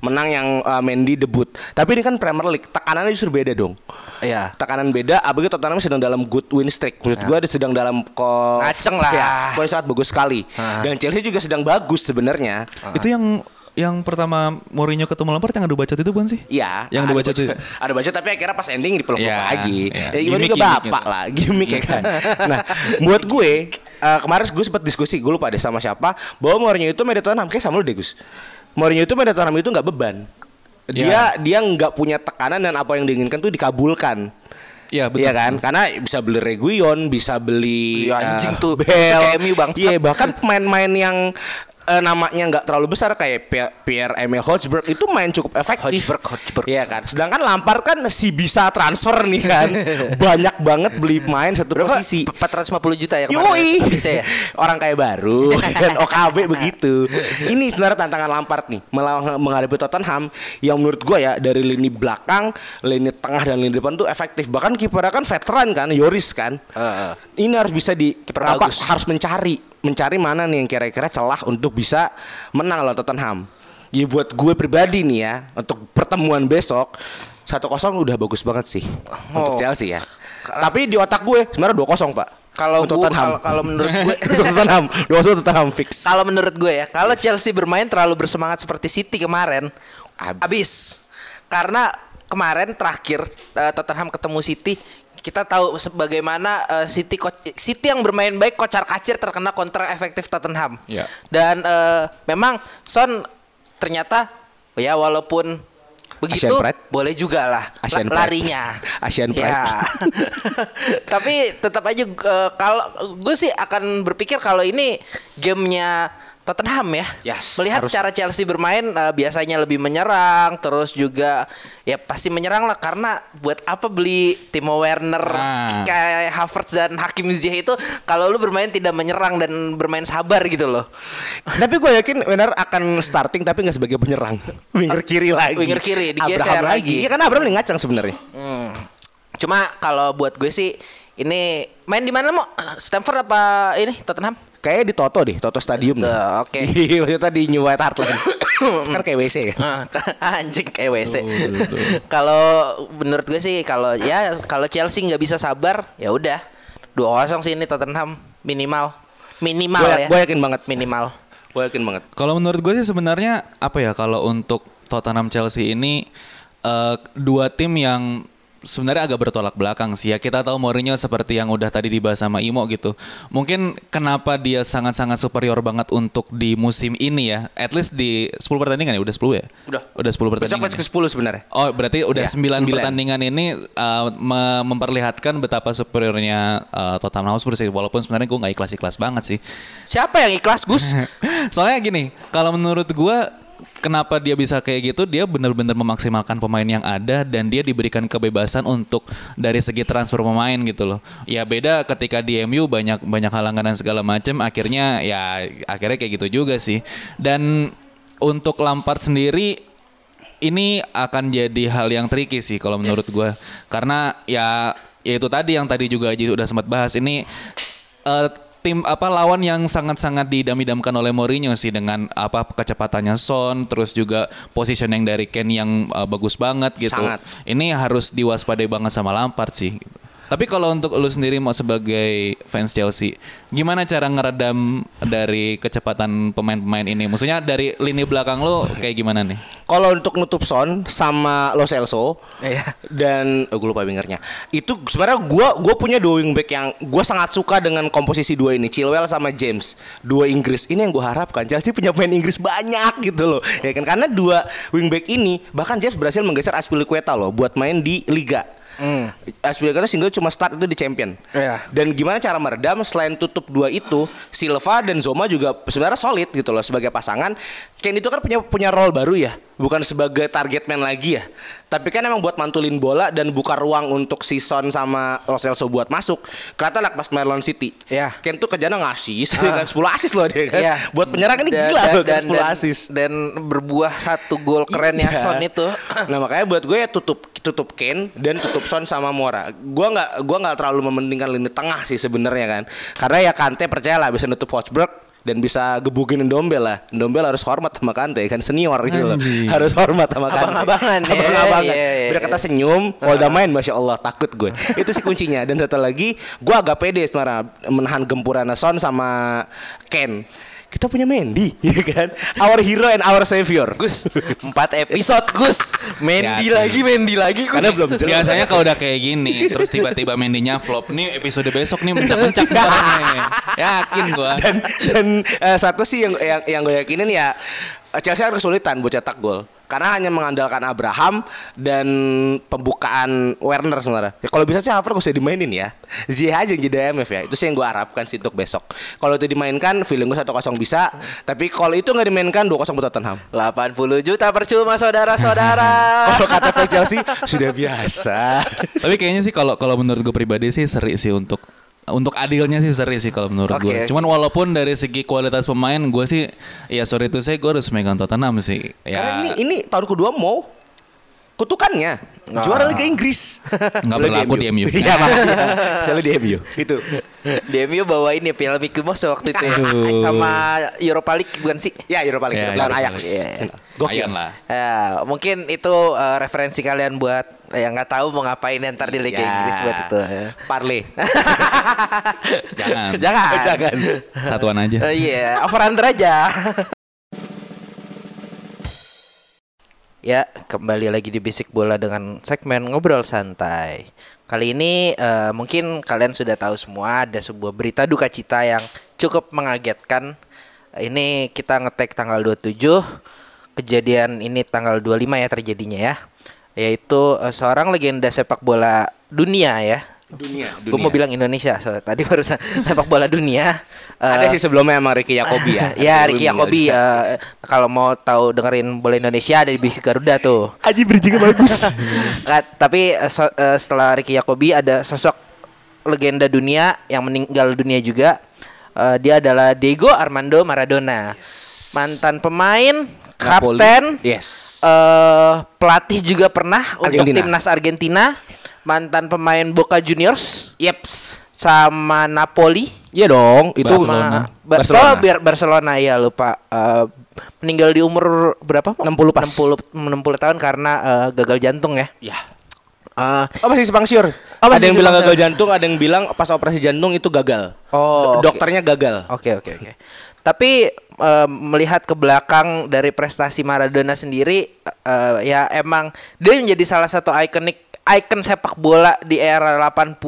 menang yang uh, Mendy debut. Tapi ini kan Premier League, tekanannya justru beda dong. Iya. Tekanan beda, apalagi Tottenham sedang dalam good win streak. Maksud gua dia sedang dalam ko Ngaceng lah. Ya, kondisi sangat bagus sekali. Dan Chelsea juga sedang bagus sebenarnya. Itu yang yang pertama Mourinho ketemu Lampard yang adu bacot itu bukan sih? Iya, Yang adu ada bacot itu. Ada bacot tapi akhirnya pas ending dipeluk Iya, lagi. iya. Ya gimana Gimmick, juga gimmick bapak gitu. lah, gimmick ya kan. nah, buat gue eh, kemarin gue sempat diskusi, gue lupa deh sama siapa, bahwa Mourinho itu di Tottenham kayak sama lu deh Gus. Mourinho itu di Tottenham itu nggak beban. Dia Iya. dia nggak punya tekanan dan apa yang diinginkan tuh dikabulkan. Iya betul. Iya kan? Karena bisa beli Reguilon, bisa beli Iya, anjing eh, tuh. Bangsat. Iya, bahkan pemain-pemain yang eh, namanya nggak terlalu besar kayak Pierre, Emil Hotspur itu main cukup efektif. Hotspur, Hotspur. Iya kan. Sedangkan Lampard kan si bisa transfer nih kan. Banyak banget beli pemain satu Berapa? posisi. 450 juta ya kemarin. Yoi. Bisa ya. Orang kayak baru ya kan OKB begitu. Ini sebenarnya tantangan Lampard nih melawan menghadapi Tottenham yang menurut gua ya dari lini belakang, lini tengah dan lini depan tuh efektif. Bahkan kipernya kan veteran kan, Yoris kan. Heeh. Ini harus bisa di harus mencari mencari mana nih yang kira-kira celah untuk bisa menang lawan Tottenham. Ya buat gue pribadi nih ya untuk pertemuan besok 1-0 udah bagus banget sih untuk Oh. Chelsea ya. Tapi di otak gue sebenarnya 2-0, Pak. Kalau Untuk Tottenham. kalau, menurut gue Untuk Tottenham, 2-1 Tottenham fix. kalau menurut gue ya, kalau Chelsea bermain terlalu bersemangat seperti City kemarin, Abis. habis. Karena kemarin terakhir eh, Tottenham ketemu City, kita tahu sebagaimana eh, City City yang bermain baik kocar kacir terkena kontra efektif Tottenham. Ya. Dan eh, memang Son ternyata ya walaupun begitu Asian Pride. boleh juga lah la- Asian Pride. larinya. Asian Pride. Ya. Tapi tetap aja eh, kalau gue sih akan berpikir kalau ini gamenya Tottenham ya. Yes, Melihat harus. cara Chelsea bermain eh, biasanya lebih menyerang, terus juga ya pasti menyerang lah karena buat apa beli Timo Werner Ah. kayak Havertz dan Hakim Ziyech itu kalau lu bermain tidak menyerang dan bermain sabar gitu loh. Tapi gue yakin Werner akan starting tapi nggak sebagai penyerang. Winger kiri lagi. Winger kiri, digeser Abraham lagi. Iya kan Abraham ngacang sebenarnya. Hmm. Cuma kalau buat gue sih ini main di mana mau? Stamford apa ini Tottenham? Kayaknya di Toto deh, Toto Stadium deh. oke. Iya, maksudnya di New White Hart Lane. kan kayak WC ya. Ah, anjing kayak WC. Kalau menurut gue sih kalau ya kalau Chelsea nggak bisa sabar ya udah dua kosong sih ini Tottenham minimal minimal Gue ya. gue yakin banget. minimal. Gue yakin banget. Kalau menurut gue sih sebenarnya apa ya kalau untuk Tottenham Chelsea ini eh, dua tim yang sebenarnya agak bertolak belakang sih ya. Kita tahu Mourinho seperti yang udah tadi dibahas sama Imo gitu. Mungkin kenapa dia sangat-sangat superior banget untuk di musim ini ya. At least di 10 pertandingan ya udah 10 ya? Udah. Udah 10 Besok pertandingan. match ke-10 sebenarnya. Oh berarti udah Ya, 9 sembilan. pertandingan ini uh, me- memperlihatkan betapa superiornya uh, Tottenham Hotspur sih walaupun sebenarnya gue nggak ikhlas-ikhlas banget sih. Siapa yang ikhlas Gus? Soalnya gini, kalau menurut gua kenapa dia bisa kayak gitu, dia benar-benar memaksimalkan pemain yang ada dan dia diberikan kebebasan untuk dari segi transfer pemain gitu loh. Ya beda ketika di MU banyak banyak halangan dan segala macam, akhirnya ya akhirnya kayak gitu juga sih. Dan untuk Lampard sendiri ini akan jadi hal yang tricky sih kalau menurut gua karena ya ya itu tadi yang tadi juga Aji udah sempat bahas ini eh, tim apa lawan yang sangat-sangat didam-idamkan oleh Mourinho sih dengan apa kecepatannya Son terus juga positioning dari Ken yang eh, bagus banget gitu. Sangat. Ini harus diwaspadai banget sama Lampard sih. Tapi kalau untuk lu sendiri mau sebagai fans Chelsea, gimana cara ngeredam dari kecepatan pemain-pemain ini? Maksudnya dari lini belakang lu kayak gimana nih? Kalau untuk nutup Son sama Lo Celso Iya. dan oh, gue lupa wingernya. Itu sebenarnya gua gua punya dua wingback yang gua sangat suka dengan komposisi dua ini, Chilwell sama James. Dua Inggris. Ini yang gua harapkan. Chelsea punya pemain Inggris banyak gitu loh. Ya kan karena dua wingback ini bahkan James berhasil menggeser Aspilicueta loh buat main di liga. Aspilicueta single cuma start itu di champion. Iya. Dan gimana cara meredam selain tutup dua itu, Silva dan Zoma juga sebenarnya solid gitu loh sebagai pasangan. Kane itu kan punya punya role baru ya, bukan sebagai target man lagi ya. Tapi kan emang buat mantulin bola dan buka ruang untuk si Son sama Lo Celso buat masuk. Kelihatan lah pas lawan City. Iya. Kane tuh kerjanya ngasih, kan 10 asis loh dia kan. Iya. Buat penyerang ini gila dan, loh kan dan, 10 dan, asis. dan berbuah satu gol kerennya Iya. Son itu. nah makanya buat gue ya tutup tutup Kane dan tutup Son sama Mora. Gua nggak gua nggak terlalu mementingkan lini tengah sih sebenarnya kan. Karena ya Kante percayalah bisa nutup Hotspur dan bisa gebukin Ndombel lah. Ndombel harus hormat sama Kante kan senior gitu loh. Harus hormat sama Kante. Abang-abangan ya. Abang-abangan. Iya, iya, Biar iya. kata senyum, kalau udah main masya Allah takut gue. Itu sih kuncinya. Dan satu lagi, gue agak pede sebenarnya menahan gempuran Son sama Ken. Kita punya Mendy, ya kan? Our hero and our savior. Gus, empat episode Gus, Mendy Ya, lagi, Mendy lagi Gus. Karena belum jelas. Biasanya kalau udah kayak gini, terus tiba-tiba Mendy-nya flop nih episode besok nih mencak-mencak orangnya. Yakin gua. dan dan eh, satu sih yang yang yang gue yakinin ya Chelsea akan kesulitan buat cetak gol karena hanya mengandalkan Abraham dan pembukaan Werner sebenarnya. Ya kalau bisa sih Havertz gak usah dimainin ya. Ziyech aja yang jadi MF ya. Itu sih yang gue harapkan sih untuk besok. Kalau itu dimainkan, feeling gue 1-0 bisa. Tapi kalau itu nggak dimainkan 2-0 buat Tottenham. 80 juta percuma saudara-saudara. Kalau kata fans Chelsea sudah biasa. Tapi kayaknya sih kalau kalau menurut gue pribadi sih seri sih untuk untuk adilnya sih seri sih kalau menurut Oke, gue. Cuman walaupun dari segi kualitas pemain gue sih ya sorry itu saya gue harus megang Tottenham sih. Karena Ya ini ini tahun kedua mau kutukannya juara Liga Inggris. Nggak Boleh berlaku di MU. Iya. Soalnya di MU. Itu. DMU bawain ya Piala Mickey Mouse waktu itu ya. Sama Europa League bukan sih? Ya Europa League Ya, lawan Ajax. League. Gokil. Lah. Ya, mungkin itu eh, referensi kalian buat yang nggak tahu mau ngapain ntar di Liga Ya. Inggris buat itu. ya. Parley. Jangan. Jangan. Jangan. Satuan aja. Eh, Iya, over under aja. ya, kembali lagi di Basic Bola dengan segmen ngobrol santai. Kali ini eh, mungkin kalian sudah tahu semua ada sebuah berita duka cita yang cukup mengagetkan. Ini kita ngetek tanggal 27. Kejadian ini tanggal 25 ya terjadinya ya. Yaitu eh, seorang legenda sepak bola dunia ya. Dunia. Gue mau bilang Indonesia, so, tadi barusan sepak bola dunia. Ada Eh, sih sebelumnya sama Ricky Yakobi ya. ya Ricky Yakobi eh, kalau mau tahu dengerin bola Indonesia ada di Bisik Garuda tuh. Aji bridgingnya bagus. Tapi so- eh, setelah Ricky Yakobi ada sosok legenda dunia yang meninggal dunia juga. Eh, dia adalah Diego Armando Maradona. Mantan pemain, Napoli. kapten, Yes. Eh pelatih juga pernah untuk Argentina. timnas Argentina, mantan pemain Boca Juniors Yeps. sama Napoli. Iya dong, itu Barcelona. Ba- Barcelona. Oh, biar Barcelona ya lupa. Eh, meninggal di umur berapa? Pak? 60 pas. 60 60 tahun karena eh, gagal jantung ya. Ya. Eh, Oh masih simpang siur. Oh, ada yang bilang gagal jantung, ada yang bilang pas operasi jantung itu gagal. Oh, oke. Dokternya gagal. Oke oke oke. Tapi eh, melihat ke belakang dari prestasi Maradona sendiri, eh, ya emang dia menjadi salah satu ikonik ikon sepak bola di era 80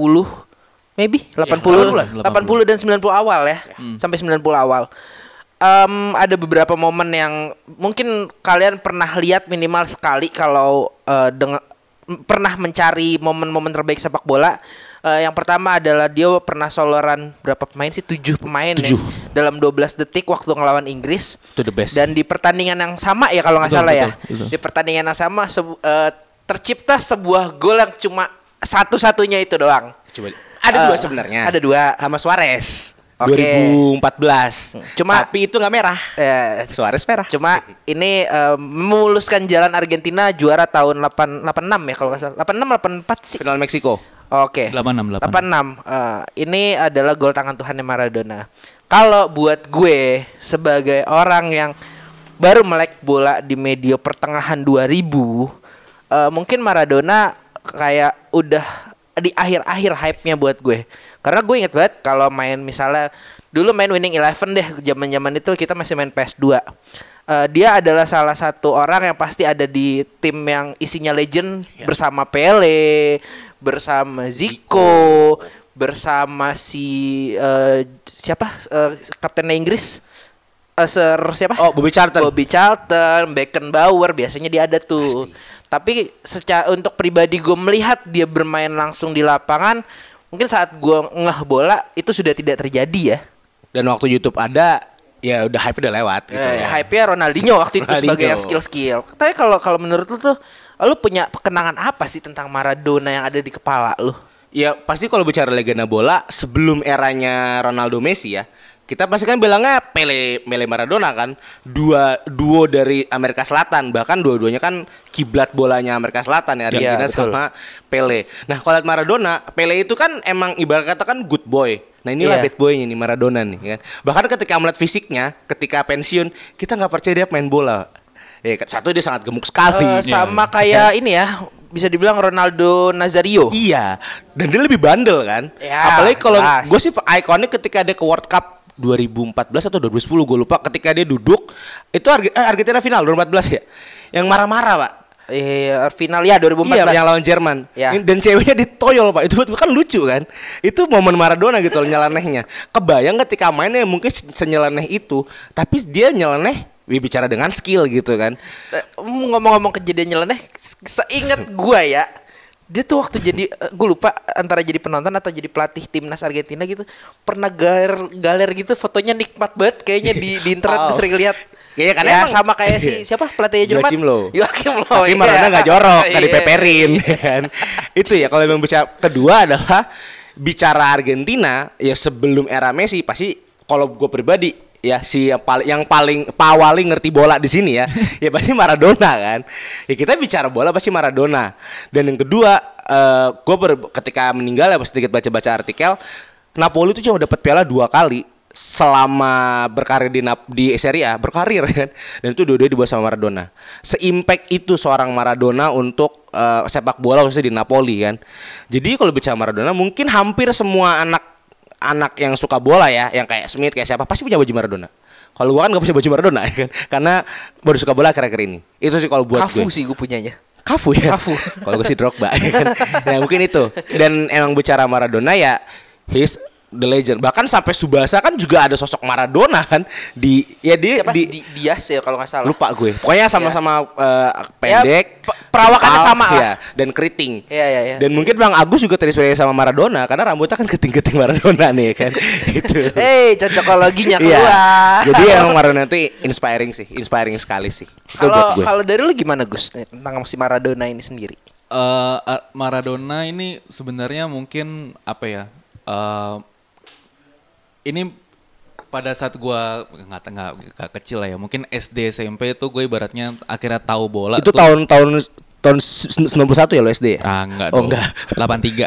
maybe? 80 80-an, 80 dan 90 awal ya. Sampai 90 awal. Em, ada beberapa momen yang mungkin kalian pernah lihat minimal sekali kalau eh, dengan pernah mencari momen-momen terbaik sepak bola. Eh, yang pertama adalah dia pernah soloran berapa pemain sih? Tujuh pemain Tujuh. ya dalam 12 detik waktu ngelawan Inggris. Itu the best. Dan di pertandingan yang sama ya kalau nggak Betul, salah ya. betul, betul. Di pertandingan yang sama sebu- eh, tercipta sebuah gol yang cuma satu-satunya itu doang. Coba. Ada Eh, dua sebenarnya. ada dua. Sama Suarez. Oke. 2014. Cuma- tapi itu nggak merah. Eh, Suarez merah. Cuma ini eh, memuluskan jalan Argentina juara tahun 8 86 ya kalau nggak salah. 86 84 sih. Final Meksiko. Oke. 86, 86. Eh, ini adalah gol tangan Tuhannya Maradona. Kalau buat gue sebagai orang yang baru melek bola di medio pertengahan 2000, eh, mungkin Maradona kayak udah di akhir-akhir hype-nya buat gue. Karena gue inget banget kalau main misalnya dulu main Winning Eleven deh zaman-zaman itu kita masih main PS2. Eh, dia adalah salah satu orang yang pasti ada di tim yang isinya legend bersama Pele, bersama Zico, bersama si eh, siapa eh, kapten Inggris Eh, Sir siapa? Oh, Bobby Charlton. Bobby Charlton, Beckenbauer biasanya dia ada tuh. Tapi secara untuk pribadi gue melihat dia bermain langsung di lapangan, mungkin saat gue ngeh bola itu sudah tidak terjadi ya. Dan waktu YouTube ada, ya udah hype udah lewat gitu. Eh, ya. hype-nya Ronaldinho waktu itu Ronaldinho. sebagai yang skill-skill. Tapi kalau kalau menurut lu tuh lu punya kenangan apa sih tentang Maradona yang ada di kepala lu? Ya pasti kalau bicara legenda bola sebelum eranya Ronaldo Messi ya kita pasti kan bilangnya Pele Pele Maradona kan dua duo dari Amerika Selatan bahkan dua-duanya kan kiblat bolanya Amerika Selatan ya Argentina betul. sama Pele. Nah kalau lihat Maradona Pele itu kan emang ibarat kata kan good boy. Nah inilah Iya. bad boynya nih Maradona nih kan. Bahkan ketika melihat fisiknya ketika pensiun kita nggak percaya dia main bola. Ya satu dia sangat gemuk sekali. Eh, sama kayak ini ya, bisa dibilang Ronaldo Nazario. Iya, dan dia lebih bandel kan. Ya, Apalagi kalau gue sih ikonik ketika dia ke World Cup 2014 atau 2010 gue lupa ketika dia duduk itu eh, Argentina final 2014 ya. Yang marah-marah, Pak. Eh, final ya 2014. Iya, yang lawan Jerman. Ya. Dan ceweknya ditoyol, Pak. Itu kan lucu kan. Itu momen Maradona gitu nyelenehnya. Kebayang ketika mainnya mungkin se- senyeleneh itu, tapi dia nyeleneh bicara dengan skill gitu kan. Eh, ngomong-ngomong kejadian nyeleneh, se- seingat gua ya, dia tuh waktu jadi gue lupa antara jadi penonton atau jadi pelatih timnas Argentina gitu pernah galer galer gitu fotonya nikmat banget kayaknya di di internet Oh. sering lihat Kayaknya kan ya emang- sama kayak si siapa pelatih Jerman Joachim Low. Joachim Low Tapi iya. Maradona nggak jorok, nggak Iya. dipeperin ya kan. Itu ya kalau memang bicara kedua adalah bicara Argentina ya sebelum era Messi pasti kalau gue pribadi ya si yang paling yang paling pawali ngerti bola di sini ya ya pasti Maradona kan. Ya kita bicara bola pasti Maradona. Dan yang kedua eh gue ketika meninggal ya pas sedikit baca-baca artikel Napoli itu cuma dapat piala dua kali selama berkarir di Nap- di Serie A berkarir kan. Dan itu dua-duanya dibawa sama Maradona. Seimpact itu seorang Maradona untuk eh, sepak bola khususnya di Napoli kan. Jadi kalau bicara Maradona mungkin hampir semua anak anak yang suka bola ya yang kayak Smith kayak siapa pasti punya baju Maradona kalau gua kan gak punya baju Maradona ya kan karena baru suka bola akhir-akhir ini itu sih kalau buat Kafu gue sih gue punyanya Kafu ya. Kafu. Kalau gue sih Drogba ya kan. Nah, mungkin itu. Dan emang bicara Maradona ya he's the legend. Bahkan sampai Subasa kan juga ada sosok Maradona kan di ya dia siapa di, di, Dias ya kalau nggak salah lupa gue. Pokoknya sama-sama eh, Ya, pendek, pe- perawakannya sama lah. ya, dan keriting. Iya, iya, iya. Dan mungkin Bang Agus juga terinspirasi sama Maradona karena rambutnya kan keting-keting Maradona nih kan. gitu. Hei, cocokologinya Iya. keluar. Jadi emang Maradona itu inspiring sih, inspiring sekali sih. Kalau kalau dari lu gimana Gus tentang si Maradona ini sendiri? Eh, A- Maradona ini sebenarnya mungkin apa ya? eh, ini pada saat gua nggak nggak kecil lah ya, mungkin SD SMP itu gue ibaratnya akhirnya tahu bola. itu tahun-tahun tahun 91 ya lo SD ya? Ah enggak Oh, dong. enggak. 83.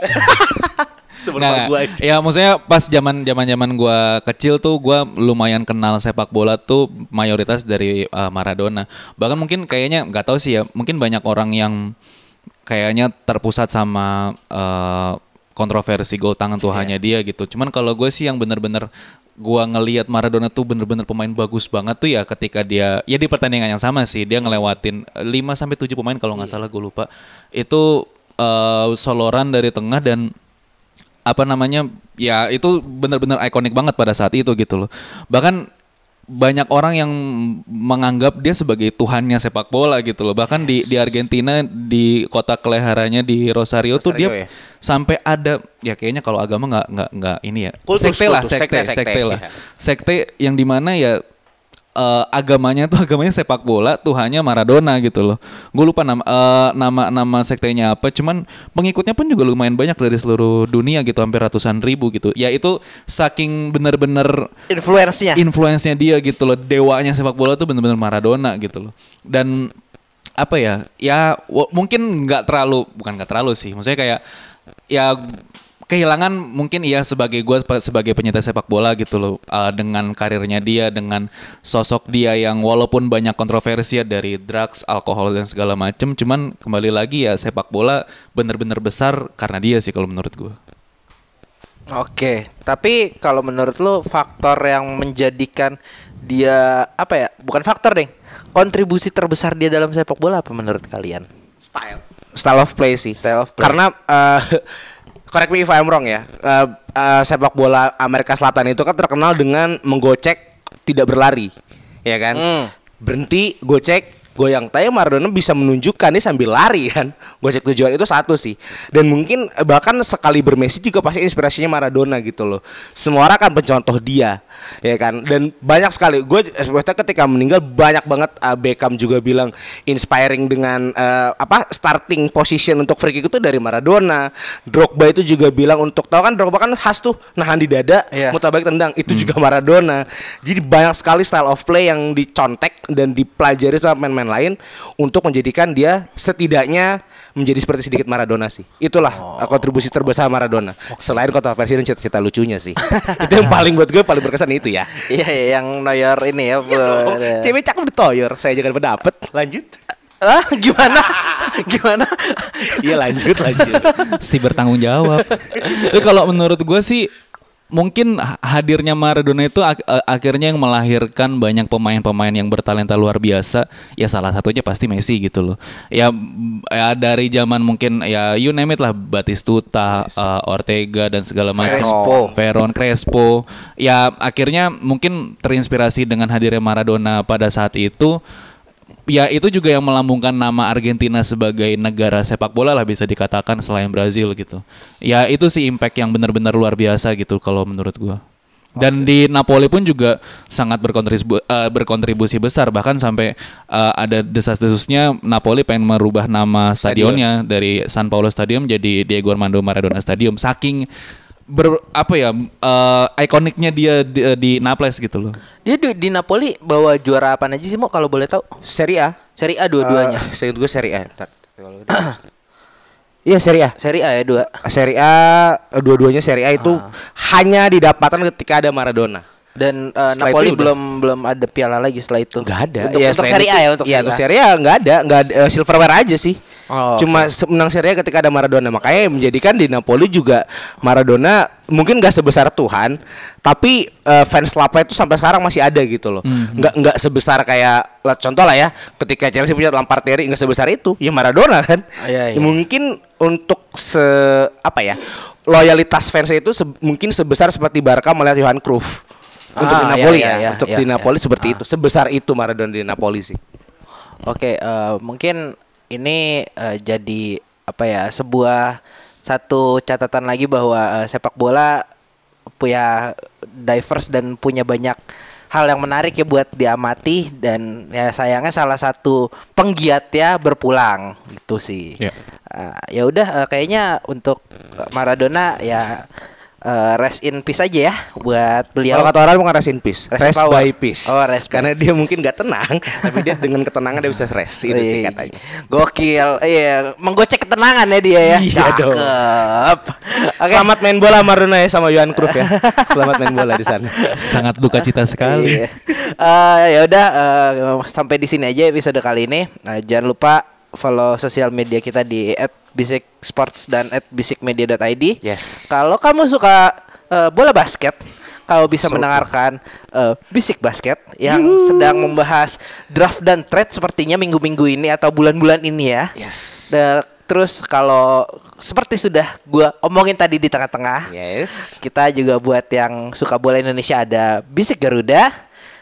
Sebenarnya Nggak, gua nggak. ya maksudnya pas zaman zaman zaman gua kecil tuh gua lumayan kenal sepak bola tuh mayoritas dari uh, Maradona. Bahkan mungkin kayaknya nggak tahu sih ya, mungkin banyak orang yang kayaknya terpusat sama uh, kontroversi gol tangan Tuhannya dia gitu. Cuman kalau gue sih yang bener-bener gua ngelihat Maradona tuh bener-bener pemain bagus banget tuh ya ketika dia ya di pertandingan yang sama sih dia ngelewatin 5 sampai 7 pemain kalau nggak salah gue lupa. Itu uh, soloran dari tengah dan apa namanya ya itu benar-benar ikonik banget pada saat itu gitu loh bahkan banyak orang yang menganggap dia sebagai tuhannya sepak bola gitu loh bahkan di di Argentina di kota keleharanya di Rosario, tuh Rosario dia ya? sampai ada ya kayaknya kalau agama nggak nggak nggak ini ya Kultus, sekte lah kultus, sekte sekte, sekte, sekte, lah iya. sekte yang di mana ya eh, agamanya tuh agamanya sepak bola Tuhannya Maradona gitu loh. Gue lupa nama eh, nama nama sektenya apa cuman pengikutnya pun juga lumayan banyak dari seluruh dunia gitu hampir ratusan ribu gitu. Ya itu saking bener-bener Influence-nya. influence-nya dia gitu loh. Dewanya sepak bola tuh bener-bener Maradona gitu loh. Dan apa ya ya mungkin nggak terlalu bukan nggak terlalu sih. Maksudnya kayak ya kehilangan mungkin iya sebagai gue sebagai penyintas sepak bola gitu loh uh, dengan karirnya dia dengan sosok dia yang walaupun banyak kontroversi ya dari drugs alkohol dan segala macem cuman kembali lagi ya sepak bola bener-bener besar karena dia sih kalau menurut gue Oke, tapi kalau menurut lu faktor yang menjadikan dia apa ya? Bukan faktor, Deng. Kontribusi terbesar dia dalam sepak bola apa menurut kalian? Style. Style of play sih. Style of play. Karena eh, correct me if I'm wrong ya. eh, eh, sepak bola Amerika Selatan itu kan terkenal dengan menggocek tidak berlari. Ya kan? Hmm. Berhenti, gocek, goyang. Tapi Maradona bisa menunjukkan dia sambil lari kan. Gocek tujuan itu satu sih. Dan mungkin eh, bahkan sekali bermesi juga pasti inspirasinya Maradona gitu loh. Semua orang kan pencontoh dia, ya kan. Dan banyak sekali. Gue sebetulnya ketika meninggal banyak banget uh, Beckham juga bilang inspiring dengan uh, apa starting position untuk free kick itu dari Maradona. Drogba itu juga bilang untuk tahu kan Drogba kan khas tuh nahan di dada, muter balik tendang itu juga Maradona. Jadi banyak sekali style of play yang dicontek dan dipelajari sama pemain-pemain lain untuk menjadikan dia setidaknya menjadi seperti sedikit Maradona sih. Itulah uh, kontribusi terbesar Maradona. Selain kontroversi dan cita-cita lucunya sih. itu yang paling buat gue paling berkesan itu ya. Iya, iya, yang Neuer ini ya. Oh, bu- cewek cakep ditoyor. Saya jangan pendapat. Lanjut. Ah, gimana? gimana? Iya lanjut lanjut. si bertanggung jawab. Tapi kalau menurut gue sih mungkin ha- hadirnya Maradona itu ak- eh, akhirnya yang melahirkan banyak pemain-pemain yang bertalenta luar biasa. Ya salah satunya pasti Messi gitu loh. Ya, ya dari zaman mungkin ya you name it lah Batistuta, eh, Ortega dan segala macam. Crespo. Veron, Crespo. Ya akhirnya mungkin terinspirasi dengan hadirnya Maradona pada saat itu ya itu juga yang melambungkan nama Argentina sebagai negara sepak bola lah bisa dikatakan selain Brazil gitu. Ya itu sih impact yang benar-benar luar biasa gitu kalau menurut gua. Dan di Napoli pun juga sangat berkontribusi, berkontribusi besar bahkan sampai eh, ada desas-desusnya Napoli pengen merubah nama stadionnya dari San Paulo Stadium jadi Diego Armando Maradona Stadium saking ber apa ya eh, ikoniknya dia di, di Naples gitu loh. Dia di, di Napoli bawa juara apa aja sih, Mo kalau boleh tahu? Serie A. Serie A dua-duanya. Eh, saya gue Serie A. Udah. Iya Serie A. Serie A ya dua. Serie A eh, dua-duanya Serie A itu hanya didapatkan ketika ada Maradona. Dan eh, Setelah Napoli itu udah- belum belum ada piala lagi setelah itu. Enggak ada. Untuk, untuk selain Serie A ya untuk Iya, Serie untuk A. Serie A enggak ada, enggak ada eh, silverware aja sih. Oh, Cuma se- menang Serie A ketika ada Maradona. Makanya menjadikan di Napoli juga Maradona mungkin gak sebesar Tuhan, tapi eh, fans clubnya itu sampai sekarang masih ada gitu loh. Nggak nggak sebesar kayak lah, contoh lah ya, ketika Chelsea punya Lampard Terry nggak sebesar itu, ya Maradona kan. Iya, iya. Ya, mungkin untuk se apa ya loyalitas fans itu se- mungkin sebesar seperti Barca melihat Johan Cruyff untuk Ah, di Napoli iya, ya, iya, untuk iya, di iya. Napoli seperti itu sebesar itu Maradona di Napoli sih. Oke, eh, mungkin ini eh, jadi apa ya sebuah satu catatan lagi bahwa eh, sepak bola punya diverse dan punya banyak hal yang menarik ya buat diamati dan ya sayangnya salah satu penggiatnya berpulang gitu sih. Ya. Ya udah eh, kayaknya untuk Maradona ya eh, rest in peace aja ya buat beliau. Kalau kata orang bukan rest in peace, Rest rest, by peace. Oh, rest by- Karena dia mungkin gak tenang, tapi dia dengan ketenangan dia bisa rest itu sih katanya. Gokil. Iya, menggocek ketenangan ya dia ya. Iya dong. Cakep. Oke. Selamat main bola Maradona ya sama Johan Cruyff ya. Selamat main bola di sana. Sangat duka cita sekali. Iya. Eh, ya udah eh, sampai di sini aja episode kali ini. Nah, jangan lupa follow sosial media kita di @bisiksports dan @bisikmedia.id. Yes. Kalau kamu suka eh, bola basket, kamu bisa mendengarkan eh, Bisik Basket yang sedang membahas draft dan trade sepertinya minggu-minggu ini atau bulan-bulan ini ya. Yes. Da- terus kalau seperti sudah gua omongin tadi di tengah-tengah, Yes. kita juga buat yang suka bola Indonesia ada Bisik Garuda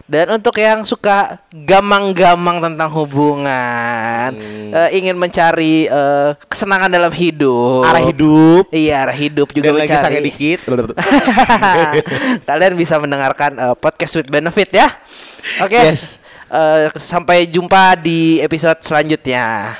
dan untuk yang suka gamang-gamang tentang hubungan, eh, ingin mencari eh, kesenangan dalam hidup, Arah hidup. iya arah hidup juga Dan lagi mencari. sange dikit. Kalian bisa mendengarkan eh, podcast with benefit ya. Oke. Yes. Eh, sampai jumpa di episode selanjutnya.